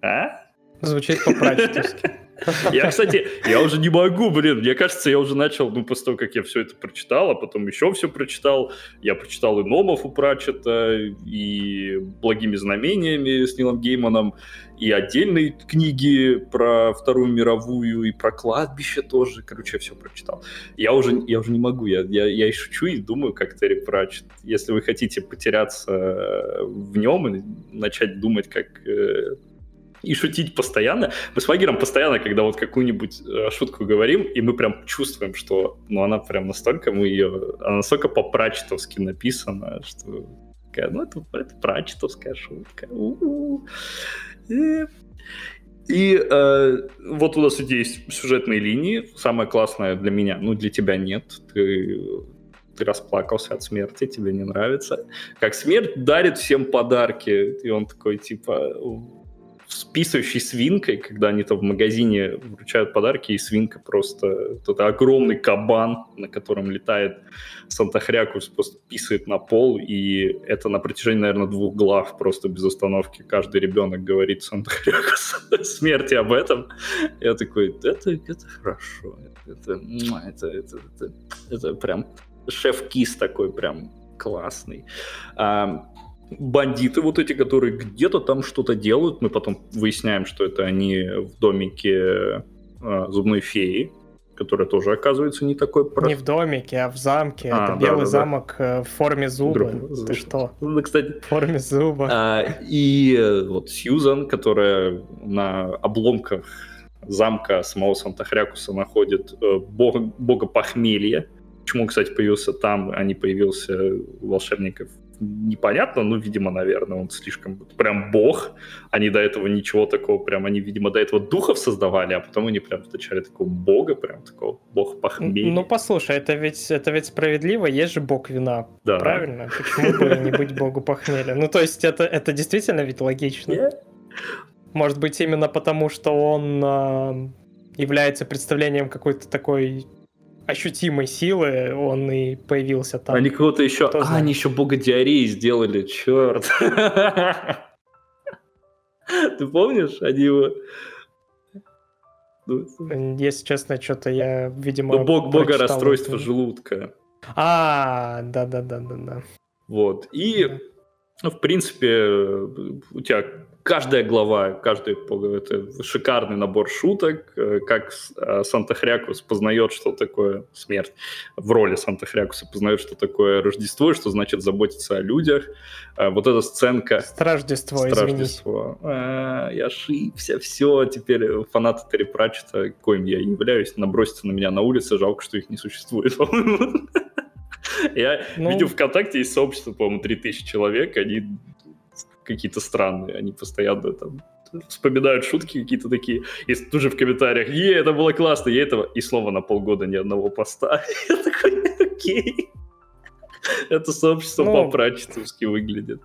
А? Звучит по-прачетовски. Я, кстати, я уже не могу, блин, мне кажется, я уже начал, ну, после того, как я все это прочитал, а потом еще все прочитал, я прочитал и Номов у Пратчета, и Благими знамениями с Нилом Гейманом, и отдельные книги про Вторую мировую, и про кладбище тоже, короче, я все прочитал. Я уже, я уже не могу, я, я, я и шучу, и думаю, как Терри Пратчет. Если вы хотите потеряться в нем и начать думать, как э, и шутить постоянно. Мы с Вагером постоянно, когда вот какую-нибудь э, шутку говорим, и мы прям чувствуем, что ну, она прям настолько, мы ее, она настолько по-прачетовски написана, что ну, это, это прачетовская шутка. И э, вот у нас есть сюжетные линии. Самое классное для меня, ну, для тебя нет. Ты ты расплакался от смерти, тебе не нравится. Как смерть дарит всем подарки, и он такой, типа, с писающей свинкой, когда они там в магазине вручают подарки, и свинка просто... Это огромный кабан, на котором летает Санта-Хрякус, просто писает на пол, и это на протяжении, наверное, двух глав просто без остановки. Каждый ребенок говорит Санта-Хрякус смерти об этом. Я такой, это, это хорошо. Это, это, это, это, это прям шеф-кис такой прям классный бандиты вот эти, которые где-то там что-то делают. Мы потом выясняем, что это они в домике э, зубной феи, которая тоже оказывается не такой прост. Не в домике, а в замке. А, это да, белый да, замок да. в форме зуба. Друг... Ты что? Ну, кстати. В форме зуба. А, и э, вот Сьюзан, которая на обломках замка самого Санта-Хрякуса находит э, бога, бога похмелья. Почему, кстати, появился там, а не появился волшебников непонятно, ну, видимо, наверное, он слишком прям бог. Они до этого ничего такого, прям они, видимо, до этого духов создавали, а потом они прям встречали такого бога, прям такого бог похмелья. Ну, послушай, это ведь, это ведь справедливо, есть же бог вина, да. правильно? Почему бы не быть богу похмелья? Ну, то есть это, это действительно ведь логично. Yeah. Может быть, именно потому, что он э, является представлением какой-то такой ощутимой силы он и появился там. Они кого-то еще... Кто а, они еще бога диареи сделали, черт. Ты помнишь? Они его... Ну, Если честно, что-то я, видимо, ну, бог бога расстройства желудка. А, да-да-да-да-да. Вот. И, ну, в принципе, у тебя каждая глава, каждый это шикарный набор шуток, э, как э, Санта-Хрякус познает, что такое смерть, в роли Санта-Хрякуса познает, что такое Рождество, что значит заботиться о людях. Э, вот эта сценка... Страждество, Страждество. А, я ошибся, все, теперь фанаты Терри Пратчета, коим я являюсь, набросятся на меня на улице, жалко, что их не существует. Я ну... видел ВКонтакте есть сообщество, по-моему, 3000 человек, они какие-то странные, они постоянно там вспоминают шутки какие-то такие, и тут же в комментариях, е, это было классно, я этого, и снова на полгода ни одного поста. Я такой, окей. Это сообщество ну, по-прачетовски выглядит.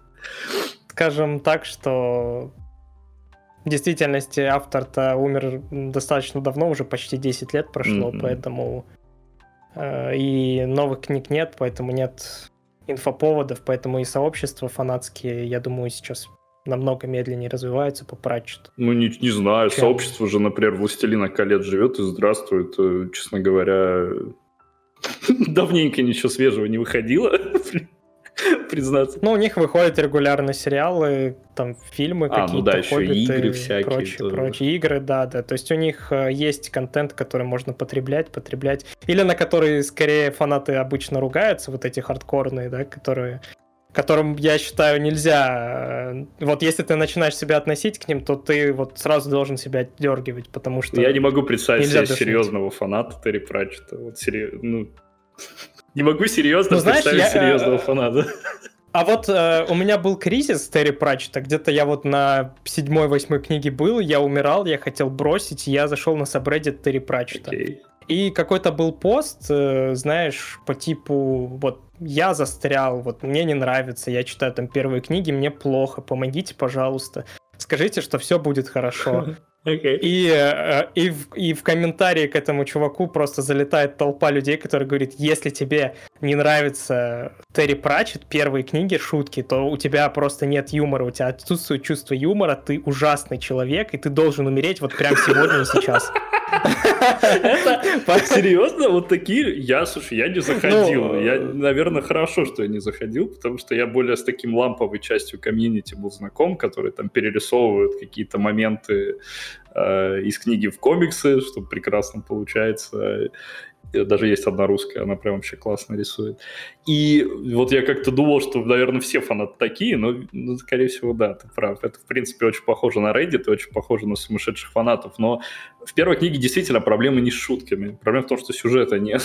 Скажем так, что в действительности автор-то умер достаточно давно, уже почти 10 лет прошло, mm-hmm. поэтому э, и новых книг нет, поэтому нет инфоповодов, поэтому и сообщества фанатские, я думаю, сейчас намного медленнее развиваются по Пратчету. Ну, не, не знаю, чем... сообщество же, например, «Властелина колец» живет и здравствует. Э, честно говоря, давненько ничего свежего не выходило. признаться. Ну, у них выходят регулярно сериалы, там фильмы а, какие-то, ну да, еще игры всякие. Прочие, тоже. прочие игры, да, да. То есть у них э, есть контент, который можно потреблять, потреблять. Или на который скорее фанаты обычно ругаются, вот эти хардкорные, да, которые которым, я считаю, нельзя... Э, вот если ты начинаешь себя относить к ним, то ты вот сразу должен себя отдергивать, потому что... Я не могу представить себе серьезного фаната Терри Пратчета. Вот серьезно, ну... Не могу серьезно ну, знаешь, представить я, серьезного фаната. А вот э, у меня был кризис Терри Пратчета, где-то я вот на седьмой-восьмой книге был, я умирал, я хотел бросить, я зашел на subreddit Терри Пратчета. Okay. И какой-то был пост, э, знаешь, по типу, вот, я застрял, вот, мне не нравится, я читаю там первые книги, мне плохо, помогите, пожалуйста. Скажите, что все будет хорошо. Okay. И, э, и, в, и в комментарии к этому чуваку просто залетает толпа людей, которые говорят, если тебе не нравится Терри Пратчет, первые книги, шутки, то у тебя просто нет юмора, у тебя отсутствует чувство юмора, ты ужасный человек, и ты должен умереть вот прямо сегодня и сейчас. Серьезно? Вот такие? Я, слушай, я не заходил. Ну, я, наверное, хорошо, что я не заходил, потому что я более с таким ламповой частью комьюнити был знаком, которые там перерисовывают какие-то моменты э, из книги в комиксы, что прекрасно получается даже есть одна русская, она прям вообще классно рисует. И вот я как-то думал, что, наверное, все фанаты такие, но, ну, скорее всего, да, ты прав. Это, в принципе, очень похоже на Reddit, очень похоже на сумасшедших фанатов, но в первой книге действительно проблемы не с шутками. Проблема в том, что сюжета нет.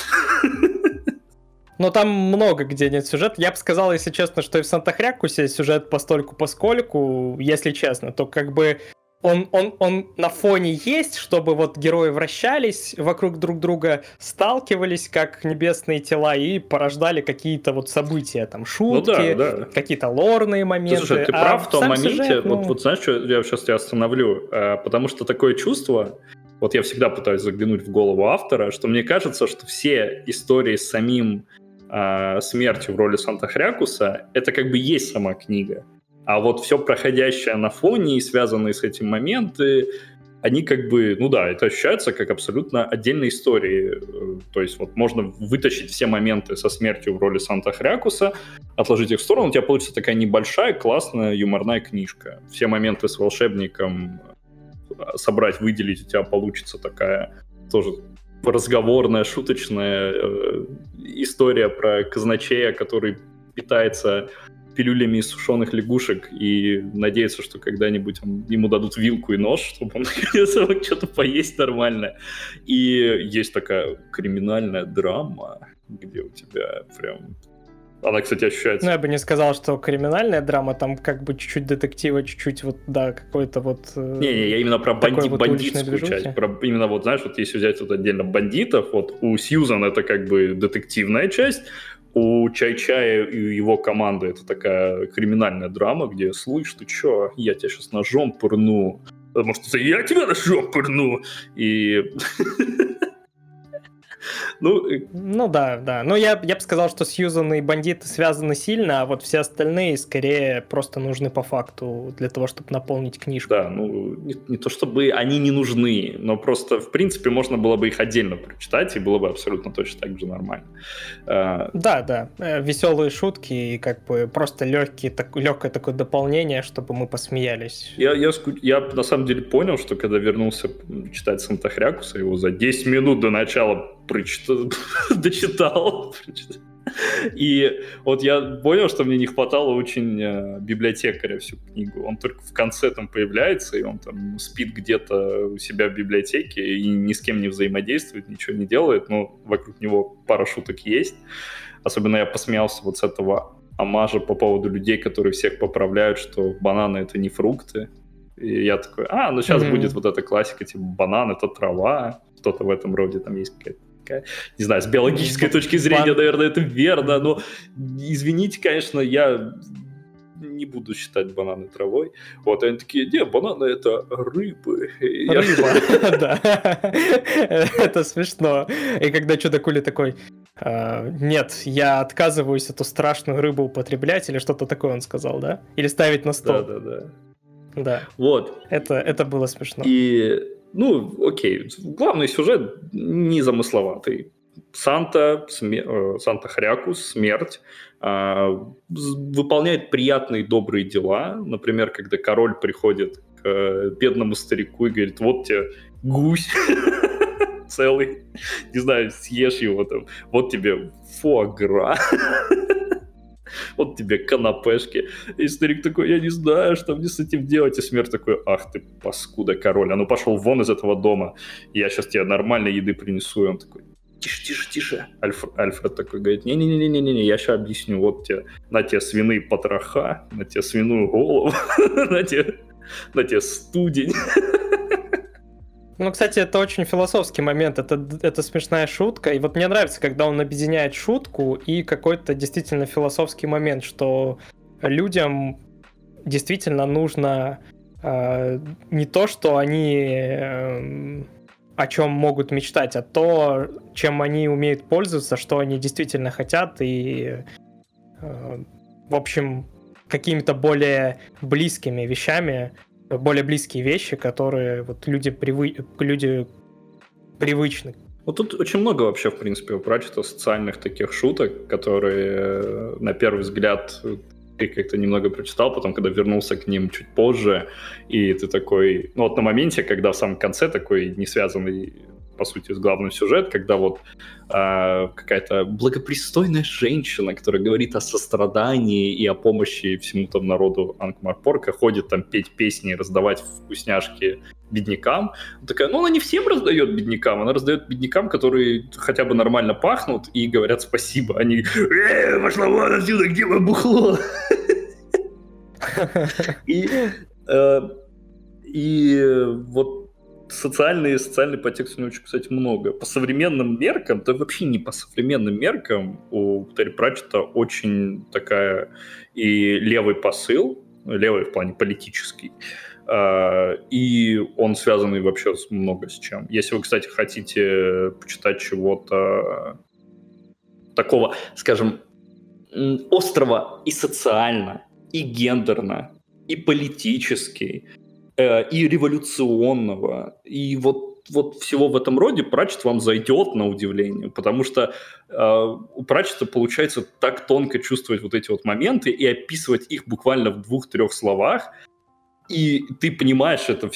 Но там много где нет сюжета. Я бы сказал, если честно, что и в Санта-Хрякусе сюжет постольку поскольку, если честно, то как бы он, он, он на фоне есть, чтобы вот герои вращались вокруг друг друга, сталкивались как небесные тела и порождали какие-то вот события, там шутки, ну, да, да. какие-то лорные моменты. Слушай, ты а прав в том моменте, сюжет, ну... вот, вот знаешь, что я сейчас тебя остановлю, а, потому что такое чувство, вот я всегда пытаюсь заглянуть в голову автора, что мне кажется, что все истории с самим а, смертью в роли Санта-Хрякуса, это как бы есть сама книга. А вот все проходящее на фоне и связанные с этим моменты, они как бы, ну да, это ощущается как абсолютно отдельные истории. То есть вот можно вытащить все моменты со смертью в роли Санта Хрякуса, отложить их в сторону, у тебя получится такая небольшая, классная, юморная книжка. Все моменты с волшебником собрать, выделить, у тебя получится такая тоже разговорная, шуточная э, история про казначея, который питается пилюлями из сушеных лягушек и надеется, что когда-нибудь он, ему дадут вилку и нож, чтобы он смог что-то поесть нормально. И есть такая криминальная драма, где у тебя прям она, кстати, ощущается. Ну, я бы не сказал, что криминальная драма, там как бы чуть-чуть детектива, чуть-чуть вот, да, какой-то вот... Э, Не-не, я именно про банди- вот бандитскую часть. Про, именно вот, знаешь, вот если взять вот отдельно бандитов, вот у Сьюзан это как бы детективная часть, у Чай-Чая и его команды это такая криминальная драма, где слышь, ты чё, я тебя сейчас ножом пырну. Потому что я тебя ножом пырну. И Ну, ну да, да. Но я, я бы сказал, что Сьюзан и бандиты связаны сильно, а вот все остальные скорее просто нужны по факту для того, чтобы наполнить книжку. Да, ну не, не то чтобы они не нужны, но просто в принципе можно было бы их отдельно прочитать, и было бы абсолютно точно так же нормально. А, да, да. Э, Веселые шутки и как бы просто легкие, так, легкое такое дополнение, чтобы мы посмеялись. Я, я, я на самом деле понял, что когда вернулся читать Санта-Хрякуса, его за 10 минут до начала прочитал, дочитал. И вот я понял, что мне не хватало очень э, библиотекаря всю книгу. Он только в конце там появляется, и он там спит где-то у себя в библиотеке и ни с кем не взаимодействует, ничего не делает, но вокруг него пара шуток есть. Особенно я посмеялся вот с этого амажа по поводу людей, которые всех поправляют, что бананы это не фрукты. И я такой, а, ну сейчас mm-hmm. будет вот эта классика, типа банан это трава, что-то в этом роде там есть какая-то такая, не знаю, с биологической точки зрения, наверное, это верно, но извините, конечно, я не буду считать бананы травой. Вот, они такие, не, бананы это рыбы. Рыба, да. Это смешно. И когда чудо-кули такой, «А, нет, я отказываюсь эту страшную рыбу употреблять, или что-то такое он сказал, да? Или ставить на стол. Да, да, да. Да. Вот. Это, это было смешно. И ну, окей, главный сюжет незамысловатый. Санта, смер... Э, Санта Хрякус, смерть, э, выполняет приятные добрые дела. Например, когда король приходит к э, бедному старику и говорит, вот тебе гусь целый, не знаю, съешь его там, вот тебе фуагра. вот тебе канапешки. И старик такой, я не знаю, что мне с этим делать. И смерть такой, ах ты паскуда, король, а ну пошел вон из этого дома, я сейчас тебе нормальной еды принесу. И он такой, тише, тише, тише. Альф, Альфред такой говорит, не-не-не-не-не, я сейчас объясню, вот тебе, на тебе свиные потроха, на тебе свиную голову, на тебе, на тебе студень. Ну, кстати, это очень философский момент, это, это смешная шутка, и вот мне нравится, когда он объединяет шутку и какой-то действительно философский момент, что людям действительно нужно э, не то, что они э, о чем могут мечтать, а то, чем они умеют пользоваться, что они действительно хотят, и, э, в общем, какими-то более близкими вещами, более близкие вещи, которые вот люди, привы... люди привычны. Вот тут очень много вообще, в принципе, у Пратчета социальных таких шуток, которые, на первый взгляд, ты как-то немного прочитал, потом, когда вернулся к ним чуть позже, и ты такой... Ну вот на моменте, когда в самом конце такой не связанный по сути, с главным сюжет, когда вот э, какая-то благопристойная женщина, которая говорит о сострадании и о помощи всему там народу Анкмарпорка, ходит там петь песни, раздавать вкусняшки беднякам. Такая, ну она не всем раздает беднякам, она раздает беднякам, которые хотя бы нормально пахнут и говорят спасибо. Они, э, пошла вон отсюда, где мое бухло? И, э, и вот социальный, социальный подтекст у него кстати, много. По современным меркам, да вообще не по современным меркам, у Терри Пратчета очень такая и левый посыл, левый в плане политический, а, и он связанный вообще с много с чем. Если вы, кстати, хотите почитать чего-то такого, скажем, острого и социально, и гендерно, и политически, Э, и революционного, и вот, вот всего в этом роде Пратчет вам зайдет на удивление, потому что э, у Пратчета получается так тонко чувствовать вот эти вот моменты и описывать их буквально в двух-трех словах, и ты понимаешь это в,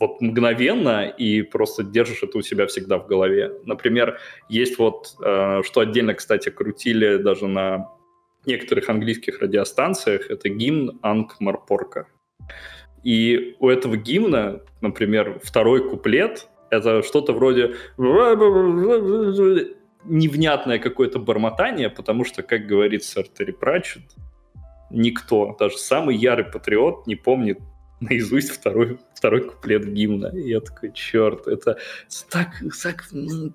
вот мгновенно и просто держишь это у себя всегда в голове. Например, есть вот, э, что отдельно, кстати, крутили даже на некоторых английских радиостанциях, это гимн Анк-Марпорка. И у этого гимна, например, второй куплет — это что-то вроде невнятное какое-то бормотание, потому что, как говорит сэр Терри Пратчет, никто, даже самый ярый патриот не помнит наизусть второй, второй куплет гимна. И я такой, черт, это так, так,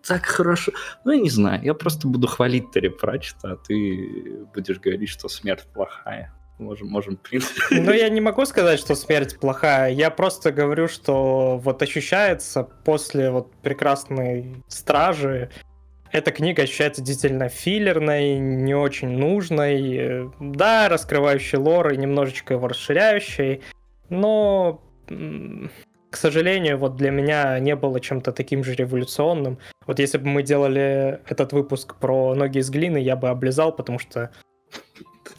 так хорошо. Ну, я не знаю, я просто буду хвалить Терри Пратчета, а ты будешь говорить, что смерть плохая можем, можем. Ну, я не могу сказать, что смерть плохая. Я просто говорю, что вот ощущается после вот прекрасной стражи, эта книга ощущается действительно филлерной, не очень нужной. Да, раскрывающей лор и немножечко его расширяющей, но, к сожалению, вот для меня не было чем-то таким же революционным. Вот если бы мы делали этот выпуск про ноги из глины, я бы облизал, потому что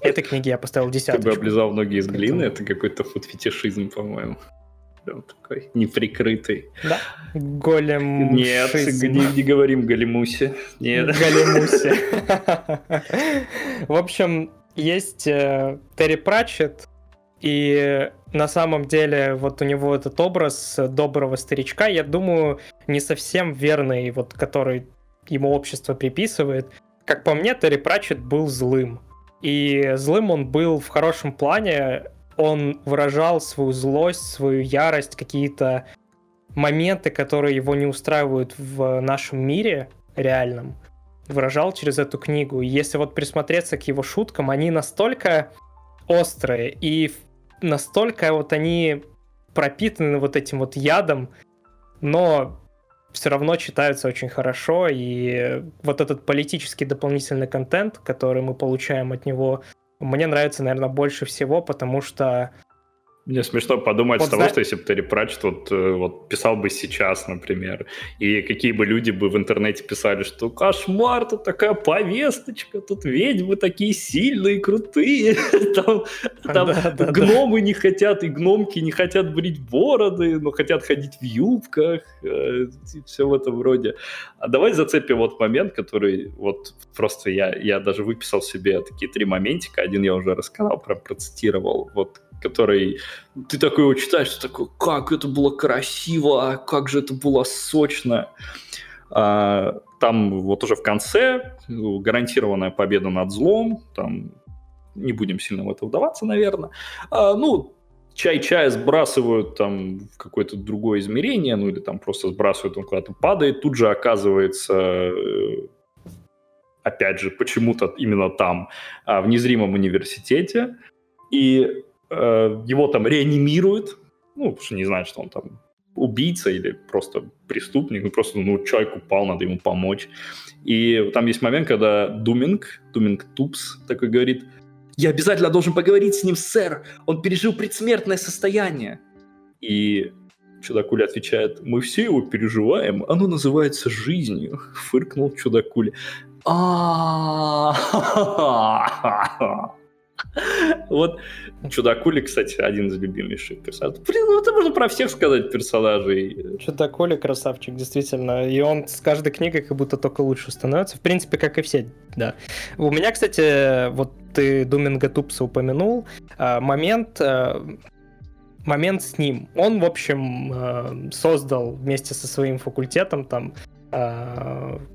Этой книге я поставил десятку. Ты бы облизал ноги из глины, это какой-то фуд-фетишизм, по-моему. Прям такой неприкрытый. Да? Голем. Нет, не, не говорим Галимусе. Нет. Галимусе. В общем, есть э, Терри Пратчет, и на самом деле вот у него этот образ доброго старичка, я думаю, не совсем верный, вот который ему общество приписывает. Как по мне, Терри Пратчет был злым. И злым он был в хорошем плане. Он выражал свою злость, свою ярость, какие-то моменты, которые его не устраивают в нашем мире реальном, выражал через эту книгу. И если вот присмотреться к его шуткам, они настолько острые и настолько вот они пропитаны вот этим вот ядом, но все равно читаются очень хорошо, и вот этот политический дополнительный контент, который мы получаем от него, мне нравится, наверное, больше всего, потому что мне смешно подумать вот с того, зна... что если бы Терри Пратчет вот, э, вот писал бы сейчас, например, и какие бы люди бы в интернете писали, что кошмар, тут такая повесточка, тут ведьмы такие сильные, крутые, там, там да, да, гномы да. не хотят, и гномки не хотят брить бороды, но хотят ходить в юбках, э, все в этом роде. А давай зацепим вот момент, который вот просто я, я даже выписал себе такие три моментика, один я уже рассказал, прям процитировал, вот который ты такой его читаешь, ты такой, как это было красиво, как же это было сочно. А, там вот уже в конце гарантированная победа над злом, там не будем сильно в это вдаваться, наверное. А, ну, чай-чая сбрасывают там в какое-то другое измерение, ну или там просто сбрасывают, он куда-то падает, тут же оказывается, э, опять же, почему-то именно там, а, в незримом университете, и его там реанимируют, ну, потому что не знают, что он там убийца или просто преступник, ну, просто, ну, человек упал, надо ему помочь. И там есть момент, когда Думинг, Думинг Тупс такой говорит, я обязательно должен поговорить с ним, сэр, он пережил предсмертное состояние. И Чудакуля отвечает, мы все его переживаем, оно называется жизнью. Фыркнул Чудакуля. А Вот Чудакули, кстати, один из любимейших персонажей. Блин, ну это можно про всех сказать персонажей. Чудакули красавчик, действительно. И он с каждой книгой как будто только лучше становится. В принципе, как и все, да. У меня, кстати, вот ты Думинга Тупса упомянул. А, момент а, момент с ним. Он, в общем, а, создал вместе со своим факультетом там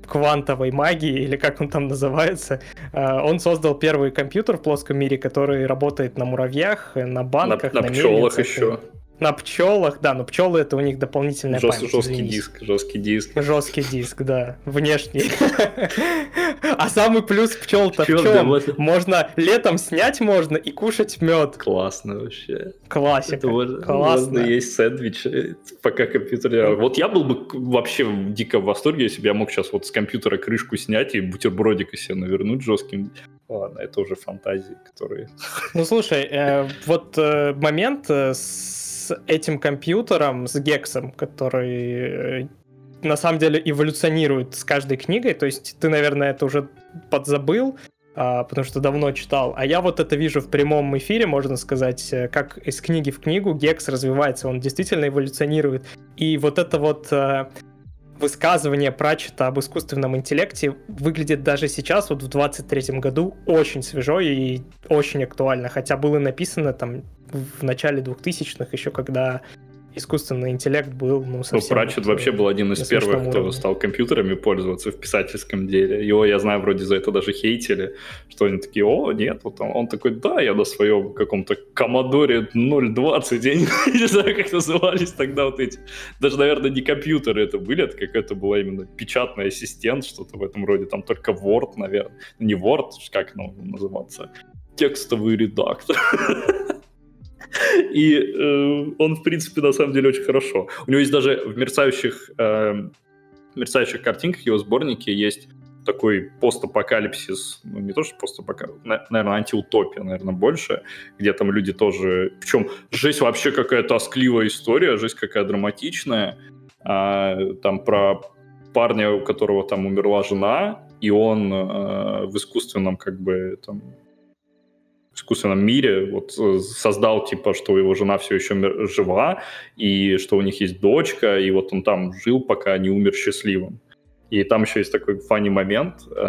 квантовой магии, или как он там называется, э, он создал первый компьютер в плоском мире, который работает на муравьях, на банках, на, на, на пчелах еще. На пчелах, да, но пчелы это у них дополнительная Жест, память. Жесткий извините. диск, жесткий диск. Жесткий диск, да, внешний. А самый плюс пчел-то в чем? Можно летом снять можно и кушать мед. Классно вообще. Классика. Классно. есть сэндвич, э, пока компьютер... Вот я был бы вообще дико в восторге, если бы я мог сейчас вот с компьютера крышку снять и бутербродик себе навернуть жестким. Ладно, это уже фантазии, которые... Ну, слушай, э, вот э, момент с этим компьютером, с Гексом, который э, на самом деле эволюционирует с каждой книгой. То есть ты, наверное, это уже подзабыл, а, потому что давно читал. А я вот это вижу в прямом эфире, можно сказать, э, как из книги в книгу Гекс развивается, он действительно эволюционирует. И вот это вот э, высказывание Пратчета об искусственном интеллекте выглядит даже сейчас, вот в 23 году, очень свежо и очень актуально, хотя было написано там в начале 2000-х, еще когда искусственный интеллект был, ну, совсем... Ну, Пратчет вообще был один из первых, кто стал компьютерами пользоваться в писательском деле. Его, я знаю, вроде за это даже хейтили, что они такие, о, нет, вот он, он такой, да, я на своем каком-то Commodore 020, я не, не знаю, как назывались тогда вот эти, даже, наверное, не компьютеры это были, это какая-то была именно печатный ассистент, что-то в этом роде, там только Word, наверное, не Word, как оно называться, текстовый редактор. И э, он, в принципе, на самом деле очень хорошо. У него есть даже в мерцающих, э, мерцающих картинках его сборнике есть такой постапокалипсис, ну не то что постапокалипсис, наверное, антиутопия, наверное, больше, где там люди тоже... Причем жесть вообще какая тоскливая история, жизнь какая драматичная. А, там про парня, у которого там умерла жена, и он э, в искусственном как бы там искусственном мире вот э, создал типа, что его жена все еще жива, и что у них есть дочка, и вот он там жил, пока не умер счастливым. И там еще есть такой фанни момент, э,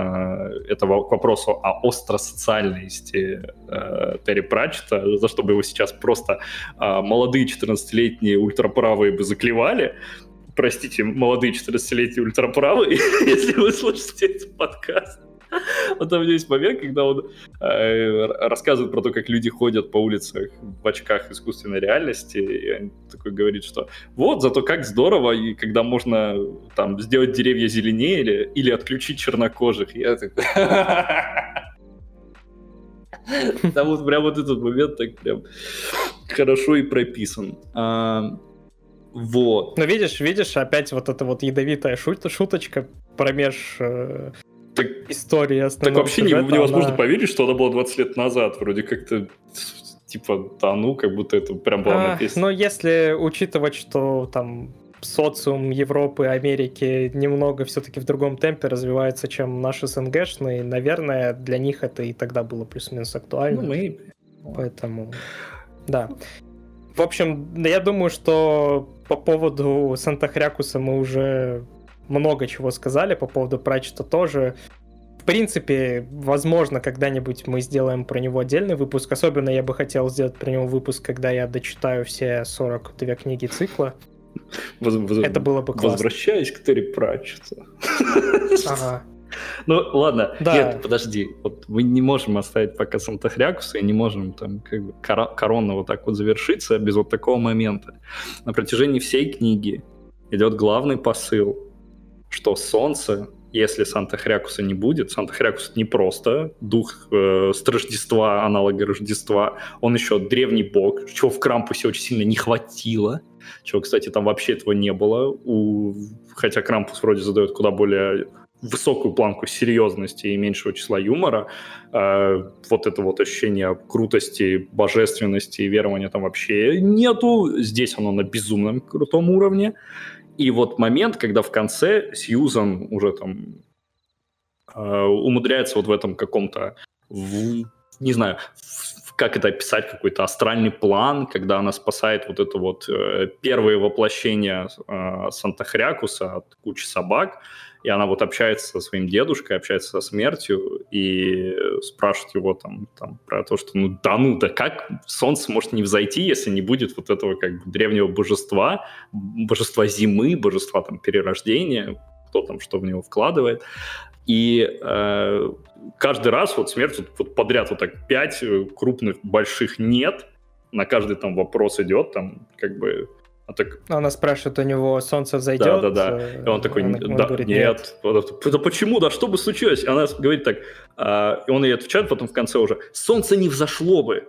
это к вопросу о остросоциальности э, Терри Пратчета, за что бы его сейчас просто э, молодые 14-летние ультраправые бы заклевали, простите, молодые 14-летние ультраправые, если вы слушаете этот подкаст. Вот там есть момент, когда он э, рассказывает про то, как люди ходят по улицах в очках искусственной реальности, и он такой говорит, что вот, зато как здорово, и когда можно там сделать деревья зеленее или, или отключить чернокожих. Я такой... Там вот прям вот этот момент так прям хорошо и прописан. А, вот. Ну, видишь, видишь, опять вот эта вот ядовитая шут, шуточка промеж э, так, истории Так вообще сюжета, невозможно она... поверить, что она была 20 лет назад. Вроде как-то типа, да ну, как будто это прям было а, написано. Но если учитывать, что там социум Европы, Америки немного все-таки в другом темпе развивается, чем наши СНГшные, наверное, для них это и тогда было плюс-минус актуально. Ну, maybe. Поэтому, да. В общем, я думаю, что по поводу Санта-Хрякуса мы уже много чего сказали по поводу Пратчета тоже. В принципе, возможно, когда-нибудь мы сделаем про него отдельный выпуск. Особенно я бы хотел сделать про него выпуск, когда я дочитаю все 42 книги цикла. Это было бы классно. Возвращаясь к Терри Пратчету. Ага. Ну, ладно. Да. Нет, подожди. Вот мы не можем оставить пока Санта-Хрякуса и не можем там как бы корона вот так вот завершиться без вот такого момента. На протяжении всей книги идет главный посыл, что солнце если Санта-Хрякуса не будет, Санта-Хрякус не просто дух э, с Рождества, аналога Рождества, он еще древний бог, чего в Крампусе очень сильно не хватило, чего, кстати, там вообще этого не было, у... хотя Крампус вроде задает куда более высокую планку серьезности и меньшего числа юмора, э, вот это вот ощущение крутости, божественности и верования там вообще нету. Здесь оно на безумном крутом уровне. И вот момент, когда в конце Сьюзан уже там э, умудряется вот в этом каком-то, не знаю, в, как это описать, какой-то астральный план, когда она спасает вот это вот э, первое воплощение э, Санта-Хрякуса от кучи собак, и она вот общается со своим дедушкой, общается со смертью и спрашивает его там, там про то, что ну да ну, да как солнце может не взойти, если не будет вот этого как бы древнего божества, божества зимы, божества там перерождения, кто там что в него вкладывает. И э, каждый раз вот смерть вот, вот подряд вот так пять крупных больших нет, на каждый там вопрос идет, там как бы а так... Она спрашивает у него, солнце зайдет? Да, да, да. И он такой, он, да, говорит, нет. нет. Да почему, да что бы случилось? Она говорит так, а, и он ей отвечает потом в конце уже, солнце не взошло бы.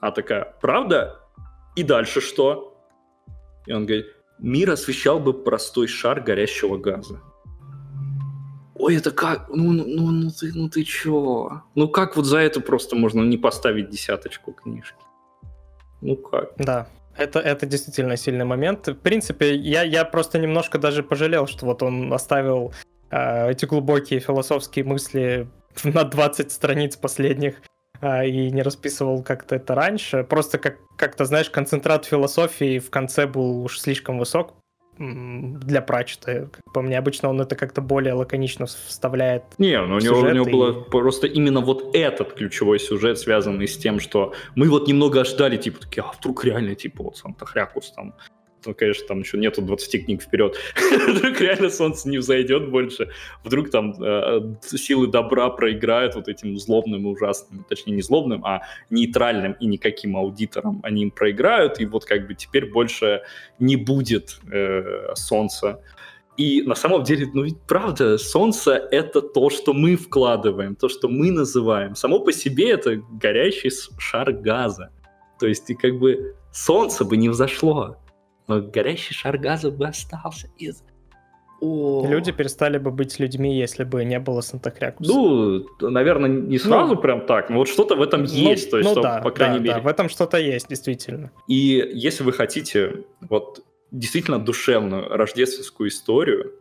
А такая, правда? И дальше что? И он говорит, мир освещал бы простой шар горящего газа. Ой, это как? Ну, ну, ну, ну ты, ну ты чё? Ну как вот за это просто можно не поставить десяточку книжки? Ну как? Да. Это, это действительно сильный момент. В принципе, я, я просто немножко даже пожалел, что вот он оставил э, эти глубокие философские мысли на 20 страниц последних э, и не расписывал как-то это раньше. Просто как, как-то, знаешь, концентрат философии в конце был уж слишком высок, для Пратчета. Как по мне, обычно он это как-то более лаконично вставляет. Не, ну у него, у него и... было просто именно вот этот ключевой сюжет, связанный с тем, что мы вот немного ожидали, типа, такие, а вдруг реально, типа, вот Санта-Хрякус там ну, конечно, там еще нету 20 книг вперед. Вдруг реально солнце не взойдет больше. Вдруг там э, силы добра проиграют вот этим злобным и ужасным, точнее не злобным, а нейтральным и никаким аудитором. Они им проиграют, и вот как бы теперь больше не будет э, солнца. И на самом деле, ну ведь правда, солнце — это то, что мы вкладываем, то, что мы называем. Само по себе это горящий шар газа. То есть и как бы солнце бы не взошло, но горящий шар газа бы остался из... О. Люди перестали бы быть людьми, если бы не было Санта-Крякуса. Ну, наверное, не сразу ну, прям так, но вот что-то в этом ну, есть, то есть, ну, да, по крайней да, мере. Да, в этом что-то есть, действительно. И если вы хотите вот действительно душевную рождественскую историю,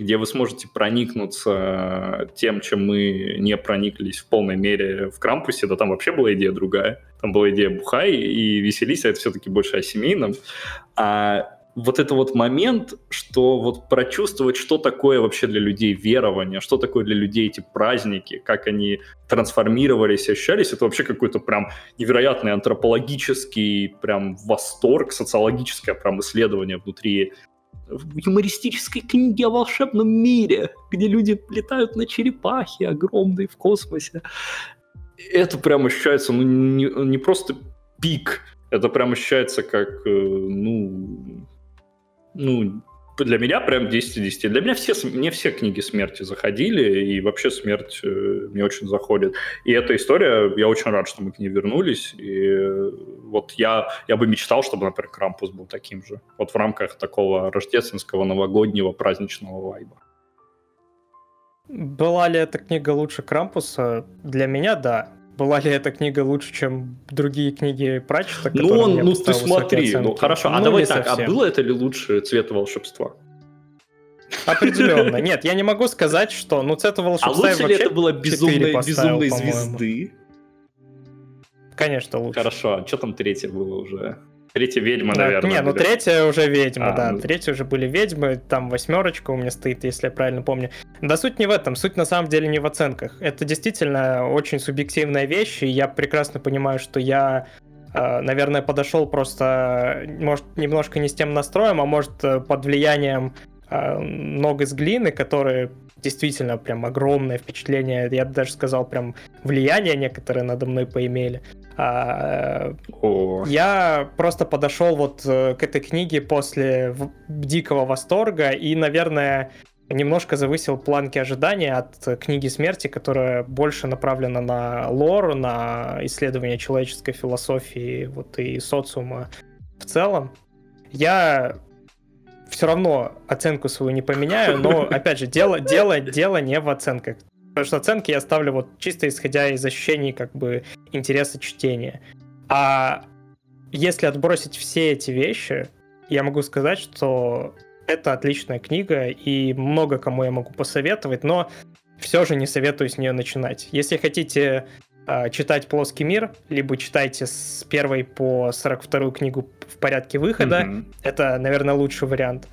где вы сможете проникнуться тем, чем мы не прониклись в полной мере в Крампусе, да там вообще была идея другая. Там была идея бухай и веселись, а это все-таки больше о семейном. А вот это вот момент, что вот прочувствовать, что такое вообще для людей верование, что такое для людей эти праздники, как они трансформировались, ощущались, это вообще какой-то прям невероятный антропологический прям восторг, социологическое прям исследование внутри юмористической книги о волшебном мире, где люди летают на черепахе огромные в космосе. Это прям ощущается, ну, не, не просто пик, это прям ощущается как, э, ну, ну, для меня прям 10 из 10. Для меня все, мне все книги смерти заходили, и вообще смерть э, мне очень заходит. И эта история, я очень рад, что мы к ней вернулись. И э, вот я, я бы мечтал, чтобы, например, Крампус был таким же. Вот в рамках такого рождественского, новогоднего, праздничного вайба. Была ли эта книга лучше Крампуса? Для меня, да. Была ли эта книга лучше, чем другие книги Пратчета? Ну, он, ну ты смотри, ну хорошо, а ну, давай так, а совсем. а было это ли лучше цвета волшебства? Определенно. Нет, я не могу сказать, что ну цвета волшебства. А лучше ли это было безумной, безумной звезды? Конечно, лучше. Хорошо, а что там третье было уже? Третья ведьма, да, наверное. Не, ну третья уже ведьма, а, да. Ну... Третья уже были ведьмы, там восьмерочка у меня стоит, если я правильно помню. Да суть не в этом, суть на самом деле не в оценках. Это действительно очень субъективная вещь, и я прекрасно понимаю, что я э, наверное, подошел просто, может, немножко не с тем настроем, а может, э, под влиянием ног из глины, которые действительно прям огромное впечатление, я бы даже сказал, прям влияние некоторые надо мной поимели. А, О. Я просто подошел вот к этой книге после дикого восторга и, наверное, немножко завысил планки ожидания от книги смерти, которая больше направлена на лор, на исследование человеческой философии вот и социума в целом. Я все равно оценку свою не поменяю, но опять же дело дело дело не в оценках, потому что оценки я ставлю вот чисто исходя из ощущений как бы интереса чтения. А если отбросить все эти вещи, я могу сказать, что это отличная книга, и много кому я могу посоветовать, но все же не советую с нее начинать. Если хотите читать «Плоский мир», либо читайте с первой по 42 книгу в порядке выхода, mm-hmm. это, наверное, лучший вариант.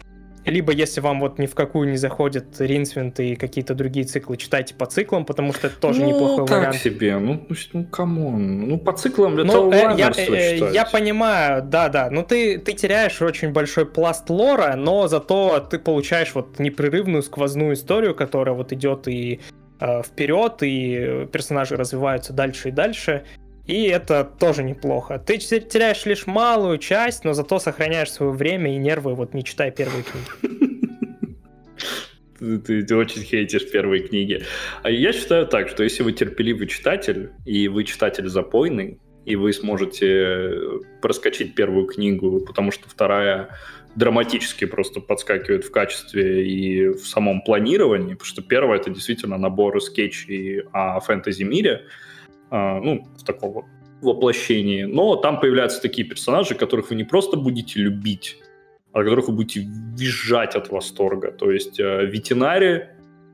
Либо, если вам вот ни в какую не заходят Ринсвинд и какие-то другие циклы, читайте по циклам, потому что это тоже ну, неплохой так вариант. себе, ну, ну, come on. Ну, по циклам для ну, того э, я, э, я понимаю, да-да, ну ты, ты теряешь очень большой пласт лора, но зато ты получаешь вот непрерывную сквозную историю, которая вот идет и э, вперед, и персонажи развиваются дальше и дальше. И это тоже неплохо. Ты теряешь лишь малую часть, но зато сохраняешь свое время и нервы, вот не читая первые книги. Ты, ты очень хейтишь первые книги. А я считаю так, что если вы терпеливый читатель, и вы читатель запойный, и вы сможете проскочить первую книгу, потому что вторая драматически просто подскакивает в качестве и в самом планировании, потому что первая это действительно набор скетчей о фэнтези-мире, а, ну, в таком вот воплощении. Но там появляются такие персонажи, которых вы не просто будете любить, а которых вы будете визжать от восторга. То есть э, ветеринари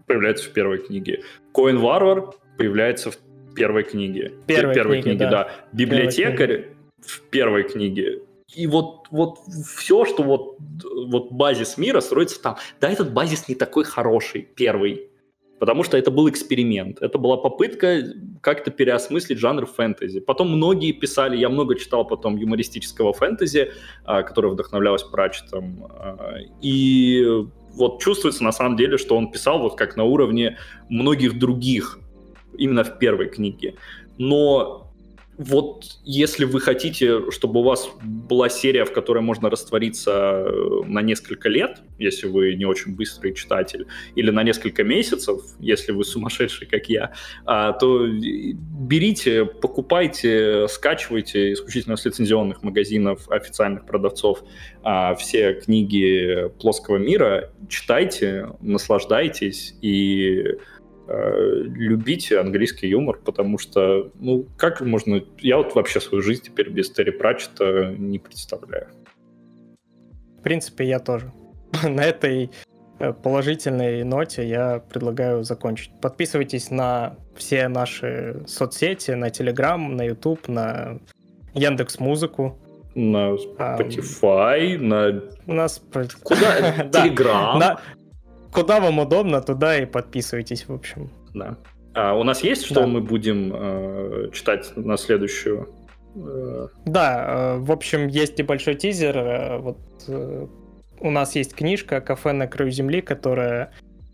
появляется в первой книге. Коин Варвар появляется в первой книге. Первой, первой книге, книге, да. да. Библиотекарь в первой книге. И вот, вот все, что вот, вот базис мира строится там. Да, этот базис не такой хороший, первый потому что это был эксперимент. Это была попытка как-то переосмыслить жанр фэнтези. Потом многие писали, я много читал потом юмористического фэнтези, а, которое вдохновлялось Пратчетом, а, и вот чувствуется на самом деле, что он писал вот как на уровне многих других, именно в первой книге. Но вот если вы хотите, чтобы у вас была серия, в которой можно раствориться э, на несколько лет, если вы не очень быстрый читатель, или на несколько месяцев, если вы сумасшедший, как я, а, то берите, покупайте, скачивайте исключительно с лицензионных магазинов, официальных продавцов а, все книги плоского мира, читайте, наслаждайтесь и Э, любите английский юмор, потому что, ну, как можно... Я вот вообще свою жизнь теперь без Терри Пратчета не представляю. В принципе, я тоже. На этой э, положительной ноте я предлагаю закончить. Подписывайтесь на все наши соцсети, на Telegram, на YouTube, на Яндекс Музыку. На Spotify, а, на... У нас... Куда? Telegram? Куда вам удобно, туда и подписывайтесь, в общем. Да. А у нас есть, что да. мы будем э, читать на следующую? Э... Да, э, в общем, есть небольшой тизер. Э, вот э, у нас есть книжка «Кафе на краю земли», которая,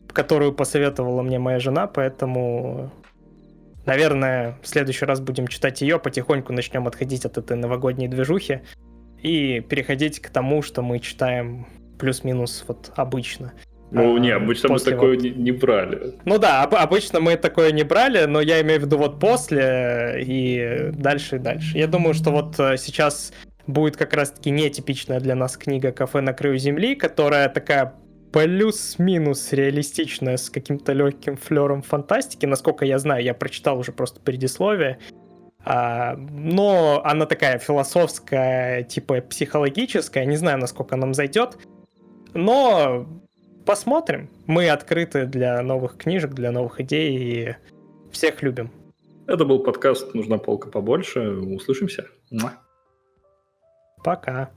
которую посоветовала мне моя жена, поэтому, наверное, в следующий раз будем читать ее, потихоньку начнем отходить от этой новогодней движухи и переходить к тому, что мы читаем плюс-минус вот обычно. Ну, не, обычно мы такое вот... не, не брали. Ну да, об- обычно мы такое не брали, но я имею в виду вот после и дальше и дальше. Я думаю, что вот э, сейчас будет как раз-таки нетипичная для нас книга «Кафе на краю земли», которая такая плюс-минус реалистичная с каким-то легким флером фантастики. Насколько я знаю, я прочитал уже просто предисловие. А, но она такая философская, типа психологическая. Не знаю, насколько нам зайдет. Но посмотрим. Мы открыты для новых книжек, для новых идей и всех любим. Это был подкаст «Нужна полка побольше». Услышимся. Пока.